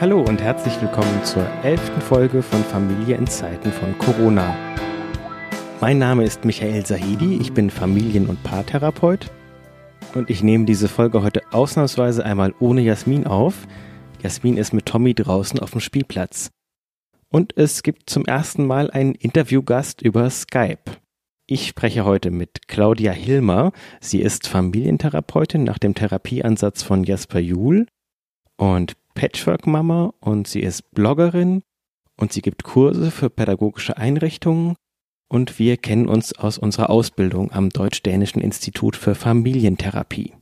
Hallo und herzlich willkommen zur elften Folge von Familie in Zeiten von Corona. Mein Name ist Michael Sahidi, ich bin Familien- und Paartherapeut und ich nehme diese Folge heute ausnahmsweise einmal ohne Jasmin auf. Jasmin ist mit Tommy draußen auf dem Spielplatz. Und es gibt zum ersten Mal einen Interviewgast über Skype. Ich spreche heute mit Claudia Hilmer. Sie ist Familientherapeutin nach dem Therapieansatz von Jasper Juhl und Patchwork-Mama und sie ist Bloggerin und sie gibt Kurse für pädagogische Einrichtungen und wir kennen uns aus unserer Ausbildung am Deutsch-Dänischen Institut für Familientherapie.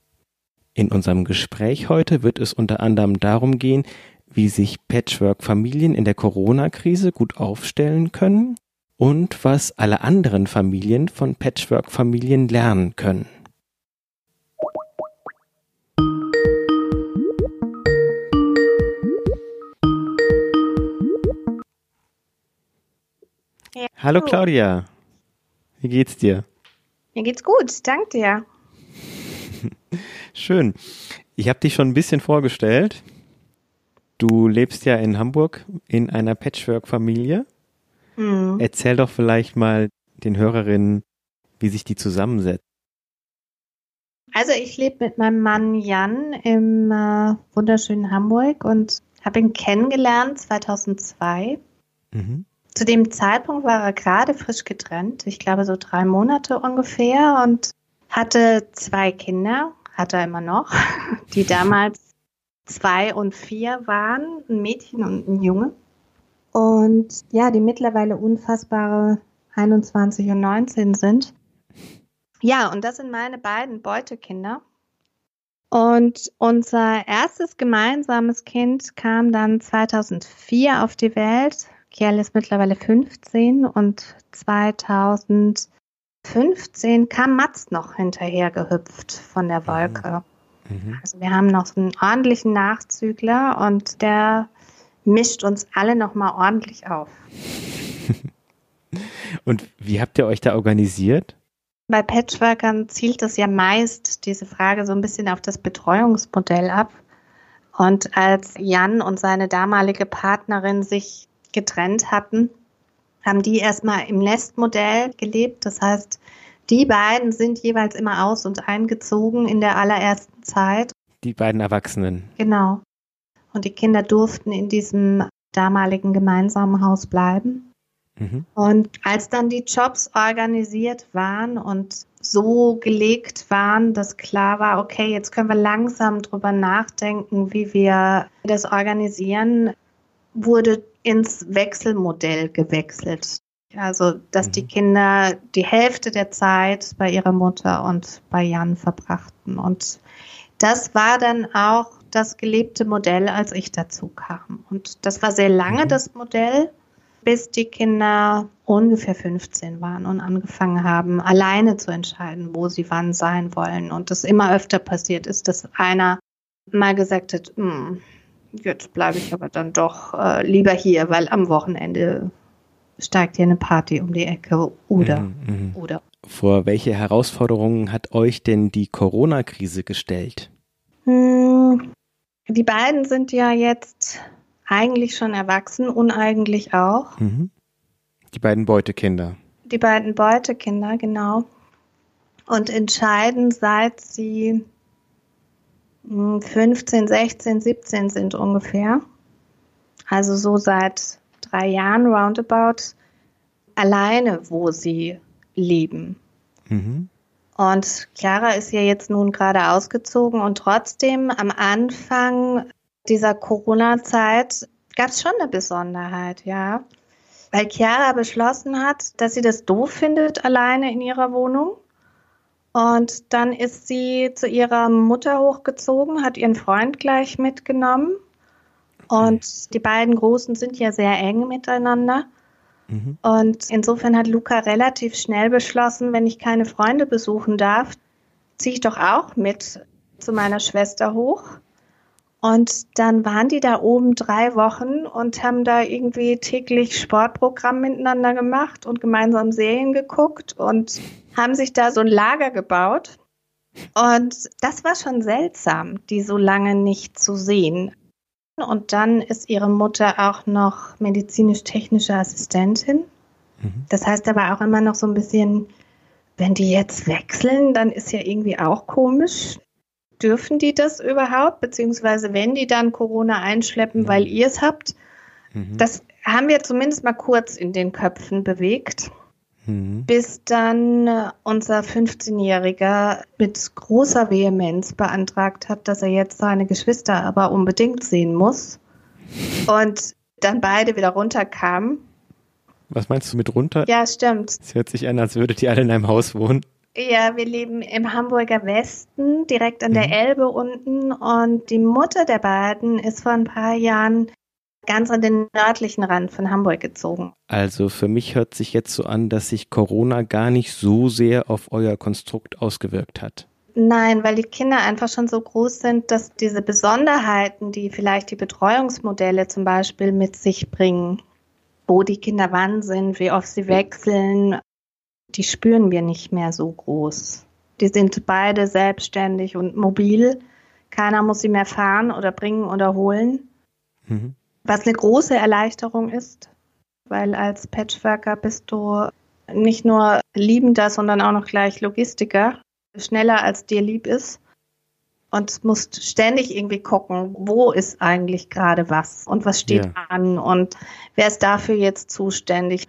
In unserem Gespräch heute wird es unter anderem darum gehen, wie sich Patchwork-Familien in der Corona-Krise gut aufstellen können und was alle anderen Familien von Patchwork-Familien lernen können. Ja, Hallo Claudia, wie geht's dir? Mir geht's gut, danke dir. Schön. Ich habe dich schon ein bisschen vorgestellt. Du lebst ja in Hamburg in einer Patchwork-Familie. Hm. Erzähl doch vielleicht mal den Hörerinnen, wie sich die zusammensetzt. Also ich lebe mit meinem Mann Jan im äh, wunderschönen Hamburg und habe ihn kennengelernt 2002. Mhm. Zu dem Zeitpunkt war er gerade frisch getrennt, ich glaube so drei Monate ungefähr und hatte zwei Kinder, hat er immer noch, die damals zwei und vier waren, ein Mädchen und ein Junge. Und ja, die mittlerweile unfassbare 21 und 19 sind. Ja, und das sind meine beiden Beutekinder. Und unser erstes gemeinsames Kind kam dann 2004 auf die Welt. Kiel ist mittlerweile 15 und 2015 kam Mats noch hinterher gehüpft von der Wolke. Mhm. Also wir haben noch einen ordentlichen Nachzügler und der mischt uns alle nochmal ordentlich auf. Und wie habt ihr euch da organisiert? Bei Patchworkern zielt es ja meist diese Frage so ein bisschen auf das Betreuungsmodell ab. Und als Jan und seine damalige Partnerin sich getrennt hatten, haben die erstmal im Nestmodell gelebt. Das heißt, die beiden sind jeweils immer aus und eingezogen in der allerersten Zeit. Die beiden Erwachsenen. Genau. Und die Kinder durften in diesem damaligen gemeinsamen Haus bleiben. Mhm. Und als dann die Jobs organisiert waren und so gelegt waren, dass klar war, okay, jetzt können wir langsam drüber nachdenken, wie wir das organisieren, wurde ins Wechselmodell gewechselt. Also, dass Mhm. die Kinder die Hälfte der Zeit bei ihrer Mutter und bei Jan verbrachten. Und das war dann auch das gelebte Modell, als ich dazu kam. Und das war sehr lange Mhm. das Modell, bis die Kinder ungefähr 15 waren und angefangen haben, alleine zu entscheiden, wo sie wann sein wollen. Und das immer öfter passiert ist, dass einer mal gesagt hat, "Hm, jetzt bleibe ich aber dann doch äh, lieber hier, weil am Wochenende steigt hier eine Party um die Ecke oder, Mhm, mhm. oder. Vor welche Herausforderungen hat euch denn die Corona-Krise gestellt? Hm, die beiden sind ja jetzt eigentlich schon erwachsen, uneigentlich auch. Mhm. Die beiden Beutekinder. Die beiden Beutekinder, genau. Und entscheiden, seit sie hm, 15, 16, 17 sind ungefähr. Also so seit drei Jahren roundabout alleine, wo sie leben. Mhm. Und Chiara ist ja jetzt nun gerade ausgezogen und trotzdem am Anfang dieser Corona-Zeit gab es schon eine Besonderheit, ja. Weil Chiara beschlossen hat, dass sie das doof findet, alleine in ihrer Wohnung. Und dann ist sie zu ihrer Mutter hochgezogen, hat ihren Freund gleich mitgenommen. Und die beiden Großen sind ja sehr eng miteinander. Mhm. Und insofern hat Luca relativ schnell beschlossen, wenn ich keine Freunde besuchen darf, ziehe ich doch auch mit zu meiner Schwester hoch. Und dann waren die da oben drei Wochen und haben da irgendwie täglich Sportprogramm miteinander gemacht und gemeinsam Serien geguckt und haben sich da so ein Lager gebaut. Und das war schon seltsam, die so lange nicht zu sehen. Und dann ist ihre Mutter auch noch medizinisch-technische Assistentin. Mhm. Das heißt aber auch immer noch so ein bisschen, wenn die jetzt wechseln, dann ist ja irgendwie auch komisch. Dürfen die das überhaupt? Beziehungsweise wenn die dann Corona einschleppen, mhm. weil ihr es habt? Mhm. Das haben wir zumindest mal kurz in den Köpfen bewegt. Mhm. Bis dann äh, unser 15-Jähriger mit großer Vehemenz beantragt hat, dass er jetzt seine Geschwister aber unbedingt sehen muss. Und dann beide wieder runterkamen. Was meinst du mit runter? Ja, stimmt. Es hört sich an, als würdet ihr alle in einem Haus wohnen. Ja, wir leben im Hamburger Westen, direkt an der mhm. Elbe unten. Und die Mutter der beiden ist vor ein paar Jahren ganz an den nördlichen Rand von Hamburg gezogen. Also für mich hört sich jetzt so an, dass sich Corona gar nicht so sehr auf euer Konstrukt ausgewirkt hat. Nein, weil die Kinder einfach schon so groß sind, dass diese Besonderheiten, die vielleicht die Betreuungsmodelle zum Beispiel mit sich bringen, wo die Kinder wann sind, wie oft sie wechseln, die spüren wir nicht mehr so groß. Die sind beide selbstständig und mobil. Keiner muss sie mehr fahren oder bringen oder holen. Mhm. Was eine große Erleichterung ist, weil als Patchworker bist du nicht nur Liebender, sondern auch noch gleich Logistiker, schneller als dir lieb ist und musst ständig irgendwie gucken, wo ist eigentlich gerade was und was steht ja. an und wer ist dafür jetzt zuständig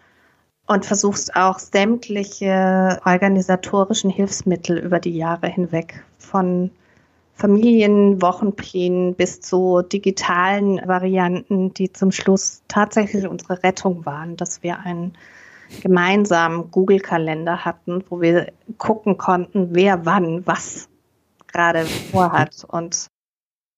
und versuchst auch sämtliche organisatorischen Hilfsmittel über die Jahre hinweg von Familienwochenplänen bis zu digitalen Varianten, die zum Schluss tatsächlich unsere Rettung waren, dass wir einen gemeinsamen Google-Kalender hatten, wo wir gucken konnten, wer wann was gerade vorhat und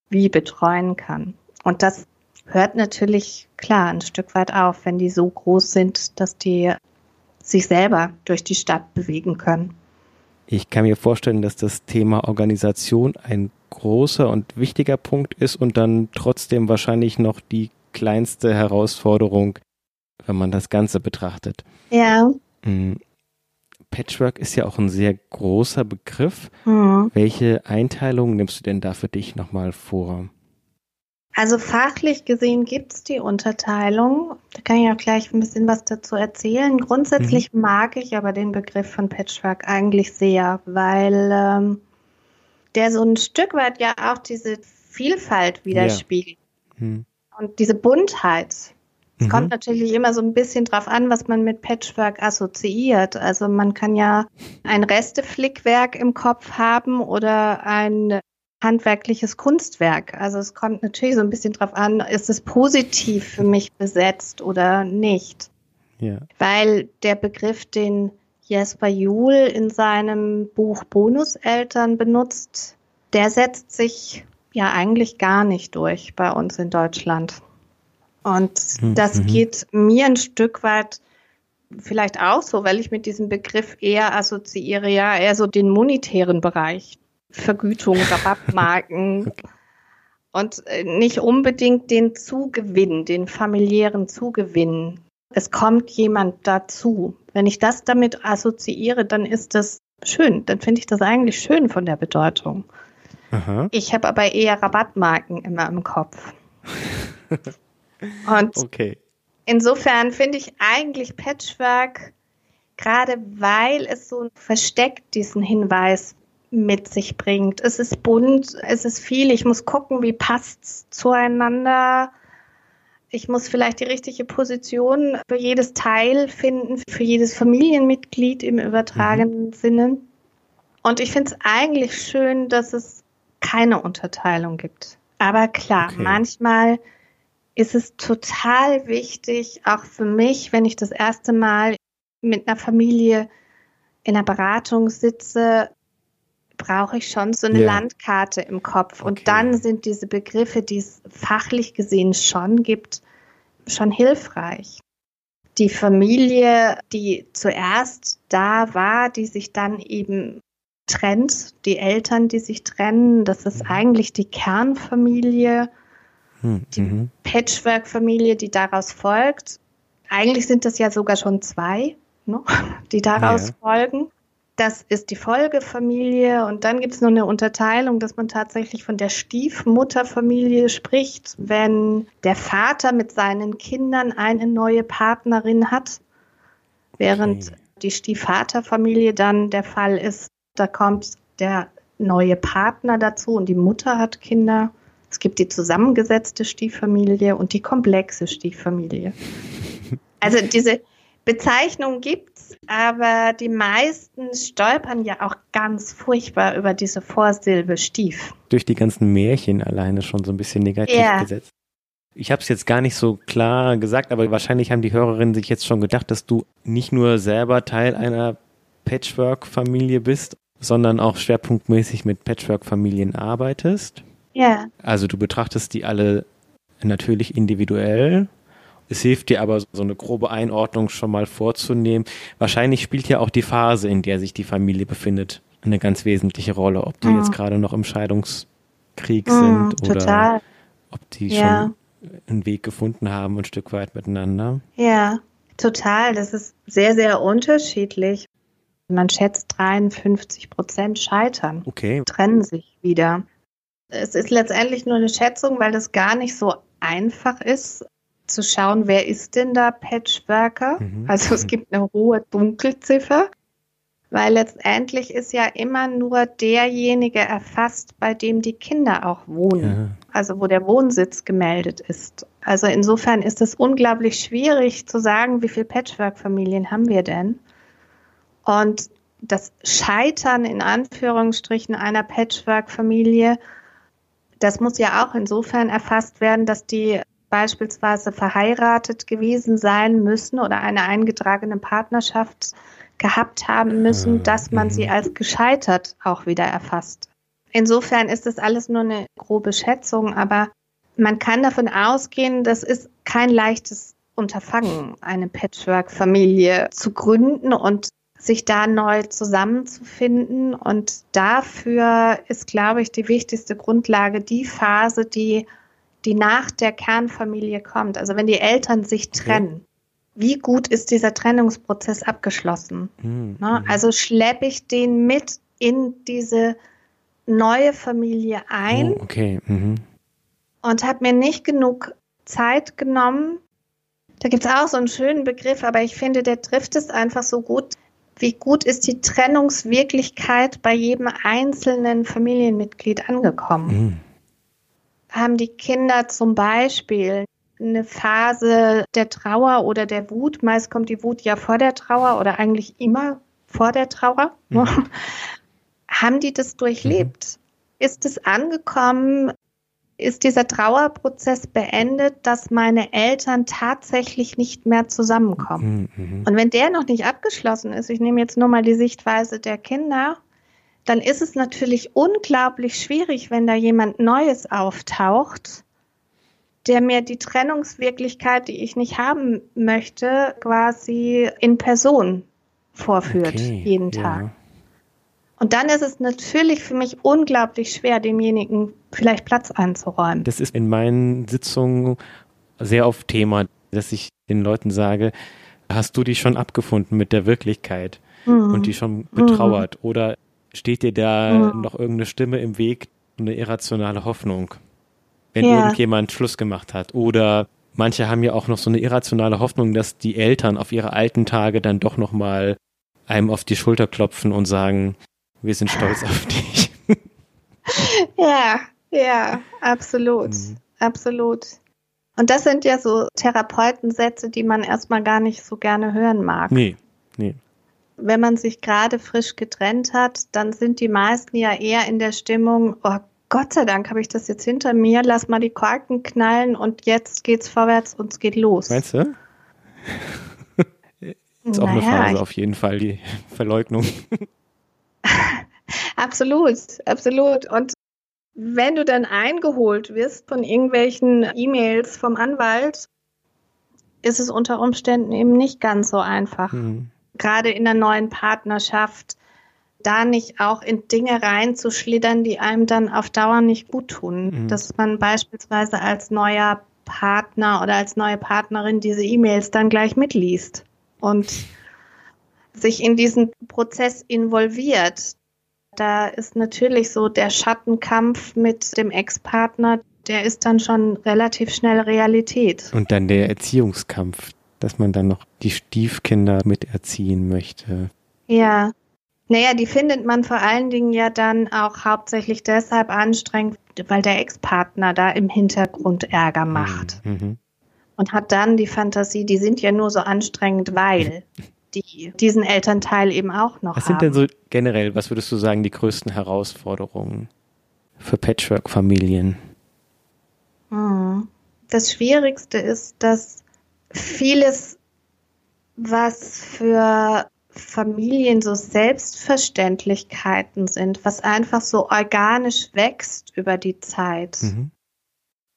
wie betreuen kann. Und das hört natürlich klar ein Stück weit auf, wenn die so groß sind, dass die sich selber durch die Stadt bewegen können. Ich kann mir vorstellen, dass das Thema Organisation ein großer und wichtiger Punkt ist und dann trotzdem wahrscheinlich noch die kleinste Herausforderung, wenn man das Ganze betrachtet. Ja. Mm. Patchwork ist ja auch ein sehr großer Begriff. Mhm. Welche Einteilung nimmst du denn da für dich nochmal vor? Also fachlich gesehen gibt es die Unterteilung. Da kann ich auch gleich ein bisschen was dazu erzählen. Grundsätzlich mhm. mag ich aber den Begriff von Patchwork eigentlich sehr, weil ähm, der so ein Stück weit ja auch diese Vielfalt widerspiegelt. Ja. Mhm. Und diese Buntheit. Es mhm. kommt natürlich immer so ein bisschen drauf an, was man mit Patchwork assoziiert. Also man kann ja ein Resteflickwerk im Kopf haben oder ein handwerkliches Kunstwerk. Also es kommt natürlich so ein bisschen drauf an, ist es positiv für mich besetzt oder nicht. Ja. Weil der Begriff, den Jesper Juhl in seinem Buch Bonuseltern benutzt, der setzt sich ja eigentlich gar nicht durch bei uns in Deutschland. Und mhm. das geht mir ein Stück weit vielleicht auch so, weil ich mit diesem Begriff eher assoziiere, ja, eher so den monetären Bereich. Vergütung, Rabattmarken und äh, nicht unbedingt den Zugewinn, den familiären Zugewinn. Es kommt jemand dazu. Wenn ich das damit assoziiere, dann ist das schön. Dann finde ich das eigentlich schön von der Bedeutung. Aha. Ich habe aber eher Rabattmarken immer im Kopf. Und okay. insofern finde ich eigentlich Patchwork, gerade weil es so versteckt diesen Hinweis mit sich bringt. Es ist bunt, es ist viel. Ich muss gucken, wie passt's zueinander. Ich muss vielleicht die richtige Position für jedes Teil finden, für jedes Familienmitglied im übertragenen mhm. Sinne. Und ich finde es eigentlich schön, dass es keine Unterteilung gibt. Aber klar, okay. manchmal ist es total wichtig, auch für mich, wenn ich das erste Mal mit einer Familie in einer Beratung sitze, brauche ich schon so eine ja. Landkarte im Kopf. Und dann sind diese Begriffe, die es fachlich gesehen schon gibt, schon hilfreich. Die Familie, die zuerst da war, die sich dann eben trennt, die Eltern, die sich trennen, das ist mhm. eigentlich die Kernfamilie, hm, die mhm. Patchwork-Familie, die daraus folgt. Eigentlich sind das ja sogar schon zwei, ne, die daraus ja. folgen das ist die Folgefamilie und dann gibt es noch eine Unterteilung, dass man tatsächlich von der Stiefmutterfamilie spricht, wenn der Vater mit seinen Kindern eine neue Partnerin hat, während okay. die Stiefvaterfamilie dann der Fall ist, da kommt der neue Partner dazu und die Mutter hat Kinder. Es gibt die zusammengesetzte Stieffamilie und die komplexe Stieffamilie. Also diese Bezeichnung gibt's, aber die meisten stolpern ja auch ganz furchtbar über diese Vorsilbe Stief. Durch die ganzen Märchen alleine schon so ein bisschen negativ ja. gesetzt. Ich habe es jetzt gar nicht so klar gesagt, aber wahrscheinlich haben die Hörerinnen sich jetzt schon gedacht, dass du nicht nur selber Teil einer Patchwork-Familie bist, sondern auch schwerpunktmäßig mit Patchwork-Familien arbeitest. Ja. Also du betrachtest die alle natürlich individuell es hilft dir aber, so eine grobe Einordnung schon mal vorzunehmen. Wahrscheinlich spielt ja auch die Phase, in der sich die Familie befindet, eine ganz wesentliche Rolle. Ob die mhm. jetzt gerade noch im Scheidungskrieg mhm, sind oder total. ob die ja. schon einen Weg gefunden haben, ein Stück weit miteinander. Ja, total. Das ist sehr, sehr unterschiedlich. Man schätzt 53 Prozent scheitern, okay. trennen sich wieder. Es ist letztendlich nur eine Schätzung, weil das gar nicht so einfach ist, zu schauen, wer ist denn da Patchworker? Mhm. Also es gibt eine hohe Dunkelziffer, weil letztendlich ist ja immer nur derjenige erfasst, bei dem die Kinder auch wohnen, ja. also wo der Wohnsitz gemeldet ist. Also insofern ist es unglaublich schwierig zu sagen, wie viele Patchwork-Familien haben wir denn? Und das Scheitern in Anführungsstrichen einer Patchwork-Familie, das muss ja auch insofern erfasst werden, dass die beispielsweise verheiratet gewesen sein müssen oder eine eingetragene Partnerschaft gehabt haben müssen, ah, dass man sie mhm. als gescheitert auch wieder erfasst. Insofern ist das alles nur eine grobe Schätzung, aber man kann davon ausgehen, das ist kein leichtes Unterfangen, eine Patchwork-Familie zu gründen und sich da neu zusammenzufinden. Und dafür ist, glaube ich, die wichtigste Grundlage die Phase, die die nach der Kernfamilie kommt, also wenn die Eltern sich trennen, wie gut ist dieser Trennungsprozess abgeschlossen? Mhm. Ne? Also schleppe ich den mit in diese neue Familie ein oh, okay. mhm. und habe mir nicht genug Zeit genommen. Da gibt es auch so einen schönen Begriff, aber ich finde, der trifft es einfach so gut. Wie gut ist die Trennungswirklichkeit bei jedem einzelnen Familienmitglied angekommen? Mhm haben die Kinder zum Beispiel eine Phase der Trauer oder der Wut. Meist kommt die Wut ja vor der Trauer oder eigentlich immer vor der Trauer. Mhm. haben die das durchlebt? Mhm. Ist es angekommen? Ist dieser Trauerprozess beendet, dass meine Eltern tatsächlich nicht mehr zusammenkommen? Mhm. mhm. Und wenn der noch nicht abgeschlossen ist, ich nehme jetzt nur mal die Sichtweise der Kinder, dann ist es natürlich unglaublich schwierig, wenn da jemand Neues auftaucht, der mir die Trennungswirklichkeit, die ich nicht haben möchte, quasi in Person vorführt, okay, jeden Tag. Ja. Und dann ist es natürlich für mich unglaublich schwer, demjenigen vielleicht Platz einzuräumen. Das ist in meinen Sitzungen sehr oft Thema, dass ich den Leuten sage, hast du dich schon abgefunden mit der Wirklichkeit mhm. und die schon betrauert? Mhm. Oder Steht dir da ja. noch irgendeine Stimme im Weg, eine irrationale Hoffnung, wenn ja. irgendjemand Schluss gemacht hat? Oder manche haben ja auch noch so eine irrationale Hoffnung, dass die Eltern auf ihre alten Tage dann doch noch mal einem auf die Schulter klopfen und sagen, wir sind stolz auf dich. Ja, ja, absolut, mhm. absolut. Und das sind ja so Therapeutensätze, die man erstmal gar nicht so gerne hören mag. Nee, nee wenn man sich gerade frisch getrennt hat, dann sind die meisten ja eher in der Stimmung, oh Gott sei Dank habe ich das jetzt hinter mir, lass mal die Korken knallen und jetzt geht's vorwärts und es geht los. Meinst du? ist auch naja, eine Phase auf jeden Fall, die Verleugnung. absolut, absolut. Und wenn du dann eingeholt wirst von irgendwelchen E-Mails vom Anwalt, ist es unter Umständen eben nicht ganz so einfach. Mhm gerade in der neuen Partnerschaft, da nicht auch in Dinge reinzuschlittern, die einem dann auf Dauer nicht gut tun. Mhm. Dass man beispielsweise als neuer Partner oder als neue Partnerin diese E-Mails dann gleich mitliest und sich in diesen Prozess involviert. Da ist natürlich so der Schattenkampf mit dem Ex-Partner, der ist dann schon relativ schnell Realität. Und dann der Erziehungskampf, dass man dann noch die Stiefkinder miterziehen möchte. Ja. Naja, die findet man vor allen Dingen ja dann auch hauptsächlich deshalb anstrengend, weil der Ex-Partner da im Hintergrund Ärger macht. Mhm. Und hat dann die Fantasie, die sind ja nur so anstrengend, weil die diesen Elternteil eben auch noch was haben. Was sind denn so generell, was würdest du sagen, die größten Herausforderungen für Patchwork-Familien? Hm. Das Schwierigste ist, dass vieles, was für Familien so Selbstverständlichkeiten sind, was einfach so organisch wächst über die Zeit. Mhm.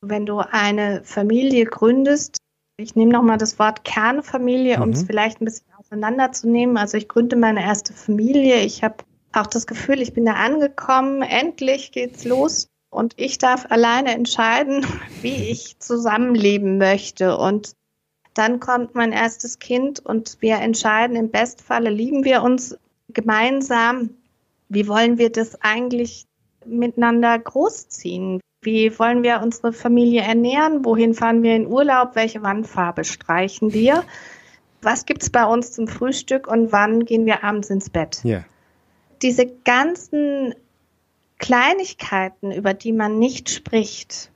Wenn du eine Familie gründest, ich nehme nochmal das Wort Kernfamilie, um mhm. es vielleicht ein bisschen auseinanderzunehmen. Also ich gründe meine erste Familie. Ich habe auch das Gefühl, ich bin da angekommen. Endlich geht's los. Und ich darf alleine entscheiden, wie ich zusammenleben möchte. Und dann kommt mein erstes Kind und wir entscheiden, im Bestfalle lieben wir uns gemeinsam. Wie wollen wir das eigentlich miteinander großziehen? Wie wollen wir unsere Familie ernähren? Wohin fahren wir in Urlaub? Welche Wandfarbe streichen wir? Was gibt es bei uns zum Frühstück und wann gehen wir abends ins Bett? Ja. Diese ganzen Kleinigkeiten, über die man nicht spricht,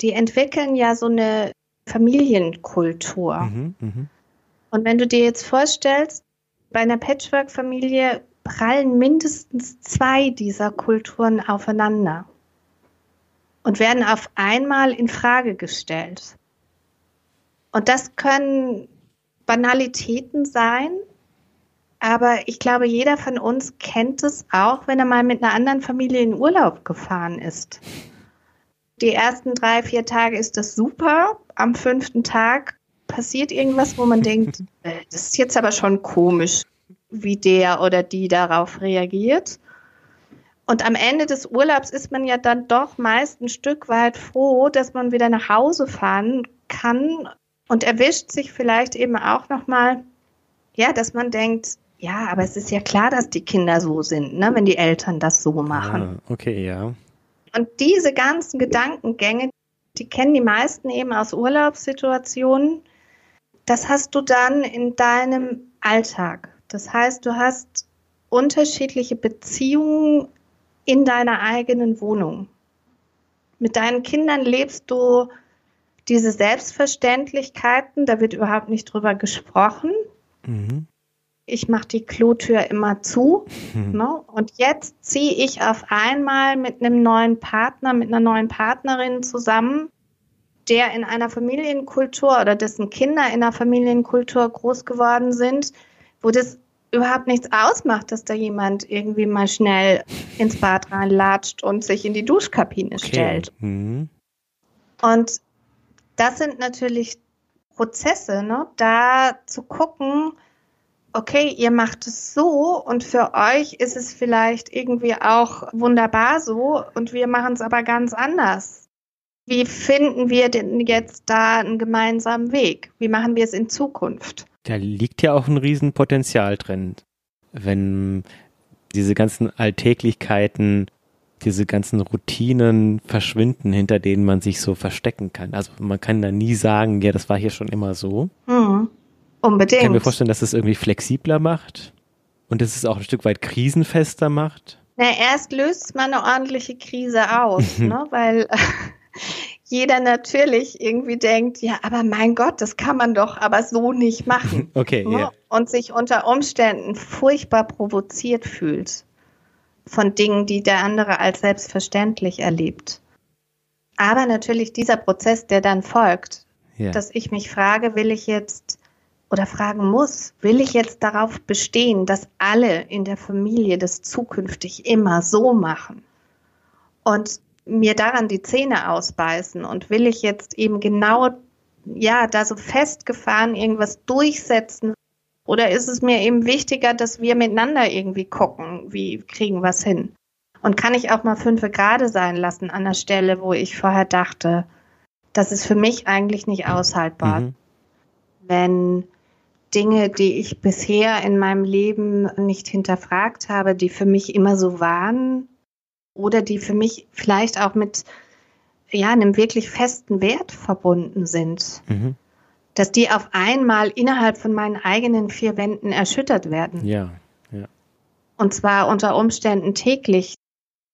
die entwickeln ja so eine Familienkultur. Mhm, mh. Und wenn du dir jetzt vorstellst, bei einer Patchwork-Familie prallen mindestens zwei dieser Kulturen aufeinander und werden auf einmal in Frage gestellt. Und das können Banalitäten sein, aber ich glaube, jeder von uns kennt es auch, wenn er mal mit einer anderen Familie in Urlaub gefahren ist. Die ersten drei, vier Tage ist das super. Am fünften Tag passiert irgendwas, wo man denkt, das ist jetzt aber schon komisch, wie der oder die darauf reagiert. Und am Ende des Urlaubs ist man ja dann doch meist ein Stück weit froh, dass man wieder nach Hause fahren kann und erwischt sich vielleicht eben auch nochmal, ja, dass man denkt, ja, aber es ist ja klar, dass die Kinder so sind, ne, wenn die Eltern das so machen. Ah, okay, ja. Und diese ganzen Gedankengänge, die kennen die meisten eben aus Urlaubssituationen. Das hast du dann in deinem Alltag. Das heißt, du hast unterschiedliche Beziehungen in deiner eigenen Wohnung. Mit deinen Kindern lebst du diese Selbstverständlichkeiten, da wird überhaupt nicht drüber gesprochen. Mhm ich mache die Klotür immer zu. Mhm. Ne? Und jetzt ziehe ich auf einmal mit einem neuen Partner, mit einer neuen Partnerin zusammen, der in einer Familienkultur oder dessen Kinder in einer Familienkultur groß geworden sind, wo das überhaupt nichts ausmacht, dass da jemand irgendwie mal schnell ins Bad reinlatscht und sich in die Duschkabine okay. stellt. Mhm. Und das sind natürlich Prozesse, ne? da zu gucken, okay, ihr macht es so und für euch ist es vielleicht irgendwie auch wunderbar so und wir machen es aber ganz anders. Wie finden wir denn jetzt da einen gemeinsamen Weg? Wie machen wir es in Zukunft? Da liegt ja auch ein Riesenpotenzial drin. Wenn diese ganzen Alltäglichkeiten, diese ganzen Routinen verschwinden, hinter denen man sich so verstecken kann. Also man kann da nie sagen, ja, das war hier schon immer so. Mhm. Unbedingt. Ich kann mir vorstellen, dass es irgendwie flexibler macht und dass es auch ein Stück weit krisenfester macht. Na, erst löst man eine ordentliche Krise aus, ne? weil jeder natürlich irgendwie denkt, ja, aber mein Gott, das kann man doch aber so nicht machen. Okay, ne? yeah. Und sich unter Umständen furchtbar provoziert fühlt von Dingen, die der andere als selbstverständlich erlebt. Aber natürlich dieser Prozess, der dann folgt, yeah. dass ich mich frage, will ich jetzt oder fragen muss, will ich jetzt darauf bestehen, dass alle in der Familie das zukünftig immer so machen und mir daran die Zähne ausbeißen und will ich jetzt eben genau, ja, da so festgefahren irgendwas durchsetzen oder ist es mir eben wichtiger, dass wir miteinander irgendwie gucken, wie kriegen wir es hin? Und kann ich auch mal fünf Grade sein lassen an der Stelle, wo ich vorher dachte, das ist für mich eigentlich nicht aushaltbar. Mhm. Wenn Dinge, die ich bisher in meinem Leben nicht hinterfragt habe, die für mich immer so waren oder die für mich vielleicht auch mit ja, einem wirklich festen Wert verbunden sind. Mhm. Dass die auf einmal innerhalb von meinen eigenen vier Wänden erschüttert werden. Ja, ja. Und zwar unter Umständen täglich.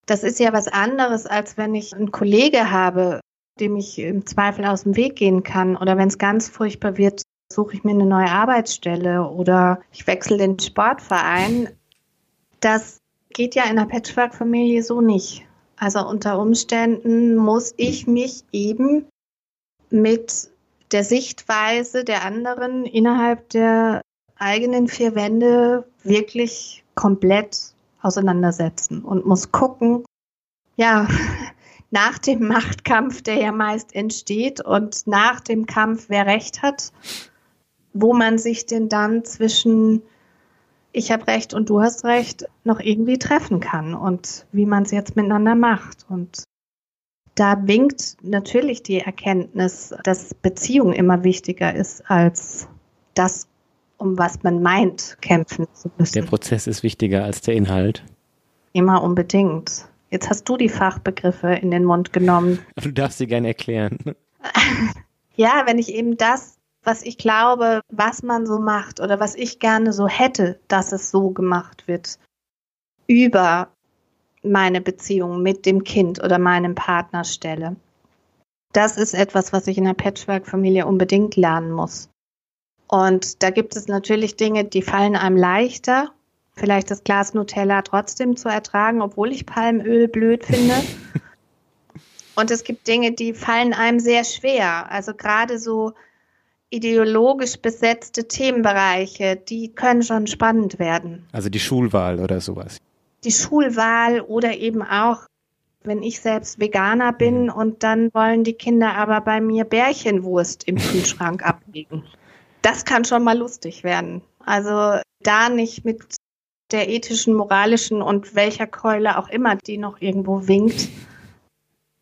Das ist ja was anderes, als wenn ich einen Kollege habe, dem ich im Zweifel aus dem Weg gehen kann. Oder wenn es ganz furchtbar wird, suche ich mir eine neue Arbeitsstelle oder ich wechsle den Sportverein. Das geht ja in einer Patchwork-Familie so nicht. Also unter Umständen muss ich mich eben mit der Sichtweise der anderen innerhalb der eigenen vier Wände wirklich komplett auseinandersetzen und muss gucken, ja, nach dem Machtkampf, der ja meist entsteht und nach dem Kampf, wer recht hat, wo man sich denn dann zwischen ich habe recht und du hast recht noch irgendwie treffen kann und wie man es jetzt miteinander macht. Und da winkt natürlich die Erkenntnis, dass Beziehung immer wichtiger ist als das, um was man meint, kämpfen zu müssen. Der Prozess ist wichtiger als der Inhalt. Immer unbedingt. Jetzt hast du die Fachbegriffe in den Mund genommen. Du darfst sie gerne erklären. ja, wenn ich eben das, was ich glaube, was man so macht oder was ich gerne so hätte, dass es so gemacht wird, über meine Beziehung mit dem Kind oder meinem Partner stelle. Das ist etwas, was ich in der Patchwork-Familie unbedingt lernen muss. Und da gibt es natürlich Dinge, die fallen einem leichter vielleicht das Glas Nutella trotzdem zu ertragen, obwohl ich Palmöl blöd finde. Und es gibt Dinge, die fallen einem sehr schwer. Also gerade so ideologisch besetzte Themenbereiche, die können schon spannend werden. Also die Schulwahl oder sowas. Die Schulwahl oder eben auch, wenn ich selbst Veganer bin mhm. und dann wollen die Kinder aber bei mir Bärchenwurst im Kühlschrank ablegen. Das kann schon mal lustig werden. Also da nicht mit der ethischen, moralischen und welcher Keule auch immer, die noch irgendwo winkt,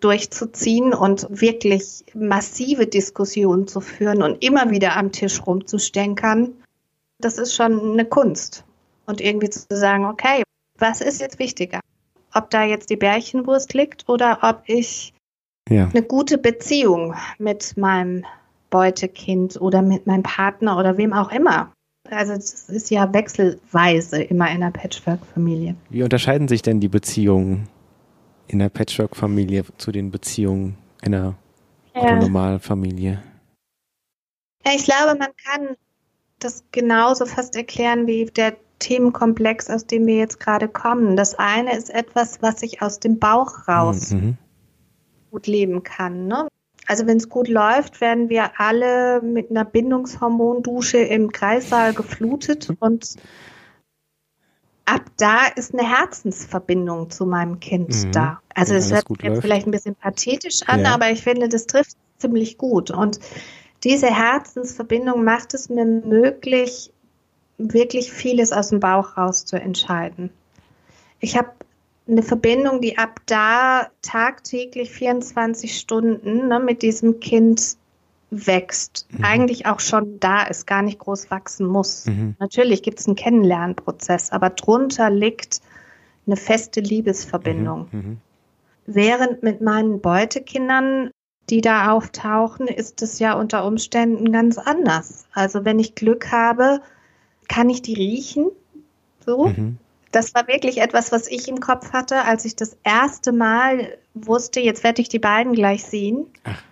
durchzuziehen und wirklich massive Diskussionen zu führen und immer wieder am Tisch rumzustänkern, das ist schon eine Kunst. Und irgendwie zu sagen, okay, was ist jetzt wichtiger? Ob da jetzt die Bärchenwurst liegt oder ob ich ja. eine gute Beziehung mit meinem Beutekind oder mit meinem Partner oder wem auch immer also es ist ja wechselweise immer in einer Patchwork-Familie. Wie unterscheiden sich denn die Beziehungen in der Patchwork-Familie zu den Beziehungen in einer ja. Normalfamilie? Ja, ich glaube, man kann das genauso fast erklären wie der Themenkomplex, aus dem wir jetzt gerade kommen. Das eine ist etwas, was ich aus dem Bauch raus mhm. gut leben kann. Ne? Also wenn es gut läuft, werden wir alle mit einer Bindungshormondusche im Kreissaal geflutet mhm. und ab da ist eine Herzensverbindung zu meinem Kind mhm. da. Also es hört sich jetzt läuft. vielleicht ein bisschen pathetisch an, ja. aber ich finde, das trifft ziemlich gut. Und diese Herzensverbindung macht es mir möglich, wirklich vieles aus dem Bauch raus zu entscheiden. Ich habe eine Verbindung, die ab da tagtäglich 24 Stunden ne, mit diesem Kind wächst. Mhm. Eigentlich auch schon da ist, gar nicht groß wachsen muss. Mhm. Natürlich gibt es einen Kennenlernprozess, aber drunter liegt eine feste Liebesverbindung. Mhm. mhm. Während mit meinen Beutekindern, die da auftauchen, ist es ja unter Umständen ganz anders. Also wenn ich Glück habe, kann ich die riechen. So. Mhm. Das war wirklich etwas, was ich im Kopf hatte, als ich das erste Mal wusste, jetzt werde ich die beiden gleich sehen. Ach.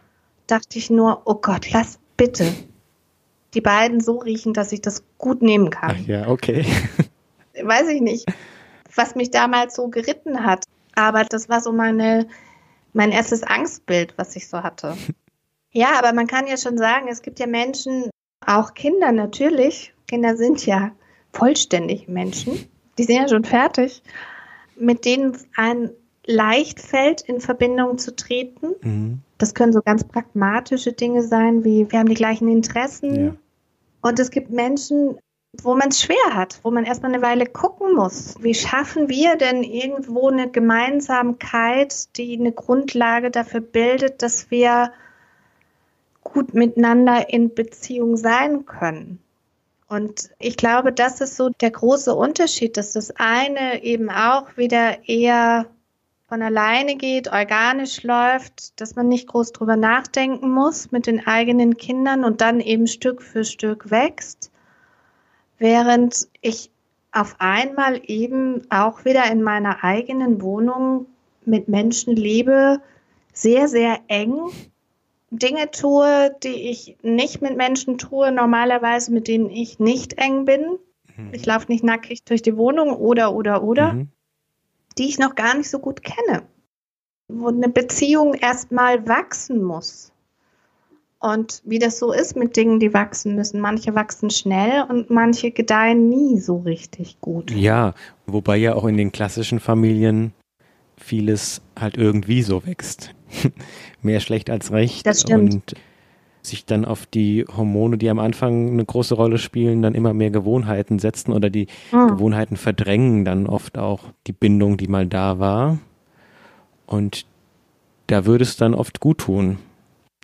Dachte ich nur, oh Gott, lass bitte die beiden so riechen, dass ich das gut nehmen kann. Ach ja, okay. Weiß ich nicht, was mich damals so geritten hat. Aber das war so meine, mein erstes Angstbild, was ich so hatte. Ja, aber man kann ja schon sagen, es gibt ja Menschen, auch Kinder natürlich. Kinder sind ja vollständig Menschen die sind ja schon fertig, mit denen ein leicht fällt, in Verbindung zu treten. Mhm. Das können so ganz pragmatische Dinge sein, wie wir haben die gleichen Interessen. Ja. Und es gibt Menschen, wo man es schwer hat, wo man erstmal eine Weile gucken muss. Wie schaffen wir denn irgendwo eine Gemeinsamkeit, die eine Grundlage dafür bildet, dass wir gut miteinander in Beziehung sein können? Und ich glaube, das ist so der große Unterschied, dass das eine eben auch wieder eher von alleine geht, organisch läuft, dass man nicht groß drüber nachdenken muss mit den eigenen Kindern und dann eben Stück für Stück wächst. Während ich auf einmal eben auch wieder in meiner eigenen Wohnung mit Menschen lebe, sehr, sehr eng Dinge tue, die ich nicht mit Menschen tue, normalerweise mit denen ich nicht eng bin. Mhm. Ich laufe nicht nackig durch die Wohnung oder, oder, oder. Mhm die ich noch gar nicht so gut kenne, wo eine Beziehung erstmal wachsen muss. Und wie das so ist mit Dingen, die wachsen müssen. Manche wachsen schnell und manche gedeihen nie so richtig gut. Ja, wobei ja auch in den klassischen Familien vieles halt irgendwie so wächst. Mehr schlecht als recht. Das stimmt. Und sich dann auf die Hormone, die am Anfang eine große Rolle spielen, dann immer mehr Gewohnheiten setzen oder die mhm. Gewohnheiten verdrängen dann oft auch die Bindung, die mal da war. Und da würde es dann oft gut tun,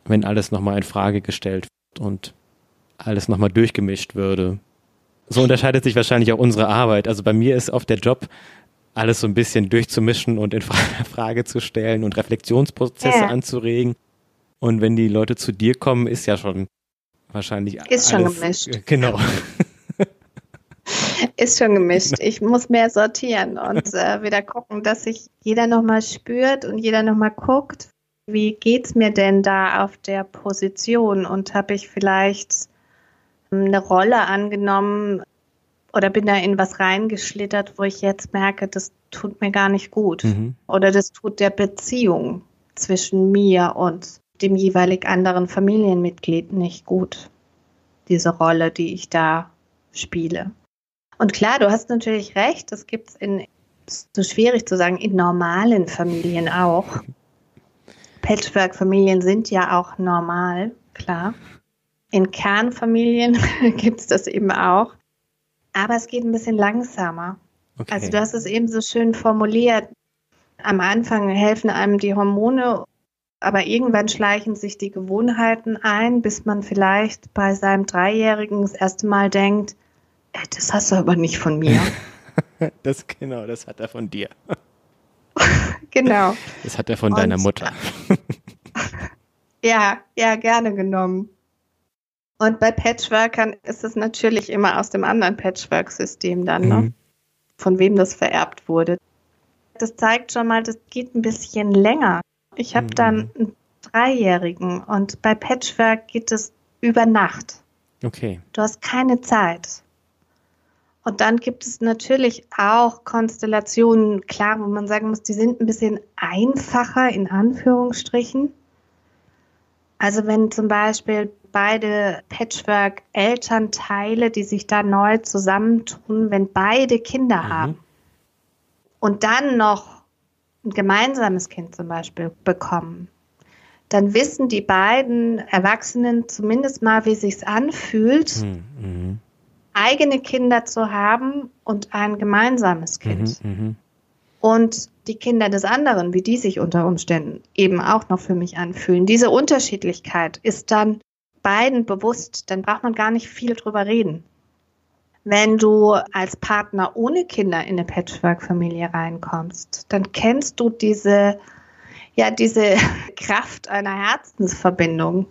wenn alles nochmal in Frage gestellt wird und alles nochmal durchgemischt würde. So unterscheidet sich wahrscheinlich auch unsere Arbeit. Also bei mir ist oft der Job, alles so ein bisschen durchzumischen und in Frage zu stellen und Reflexionsprozesse ja. anzuregen. Und wenn die Leute zu dir kommen, ist ja schon wahrscheinlich. Ist alles, schon gemischt. Genau. Ist schon gemischt. Ich muss mehr sortieren und äh, wieder gucken, dass sich jeder nochmal spürt und jeder nochmal guckt, wie geht's mir denn da auf der Position und habe ich vielleicht ähm, eine Rolle angenommen oder bin da in was reingeschlittert, wo ich jetzt merke, das tut mir gar nicht gut mhm. oder das tut der Beziehung zwischen mir und dem jeweilig anderen Familienmitglied nicht gut, diese Rolle, die ich da spiele. Und klar, du hast natürlich recht, das gibt es in, so schwierig zu sagen, in normalen Familien auch. Patchwork-Familien sind ja auch normal, klar. In Kernfamilien gibt es das eben auch. Aber es geht ein bisschen langsamer. Okay. Also du hast es eben so schön formuliert. Am Anfang helfen einem die Hormone aber irgendwann schleichen sich die Gewohnheiten ein, bis man vielleicht bei seinem Dreijährigen das erste Mal denkt, äh, das hast du aber nicht von mir. das genau, das hat er von dir. genau. Das hat er von Und, deiner Mutter. ja, ja, gerne genommen. Und bei Patchworkern ist es natürlich immer aus dem anderen Patchwork-System dann, ne? Mhm. Von wem das vererbt wurde. Das zeigt schon mal, das geht ein bisschen länger. Ich habe mhm. dann einen Dreijährigen und bei Patchwork geht es über Nacht. Okay. Du hast keine Zeit. Und dann gibt es natürlich auch Konstellationen, klar, wo man sagen muss, die sind ein bisschen einfacher in Anführungsstrichen. Also wenn zum Beispiel beide Patchwork-Elternteile, die sich da neu zusammentun, wenn beide Kinder mhm. haben und dann noch ein gemeinsames Kind zum Beispiel bekommen, dann wissen die beiden Erwachsenen zumindest mal, wie sich's anfühlt, hm, mhm. eigene Kinder zu haben und ein gemeinsames Kind. Mhm, mh. Und die Kinder des anderen, wie die sich unter Umständen eben auch noch für mich anfühlen. Diese Unterschiedlichkeit ist dann beiden bewusst, dann braucht man gar nicht viel drüber reden. Wenn du als Partner ohne Kinder in eine Patchwork-Familie reinkommst, dann kennst du diese, ja, diese Kraft einer Herzensverbindung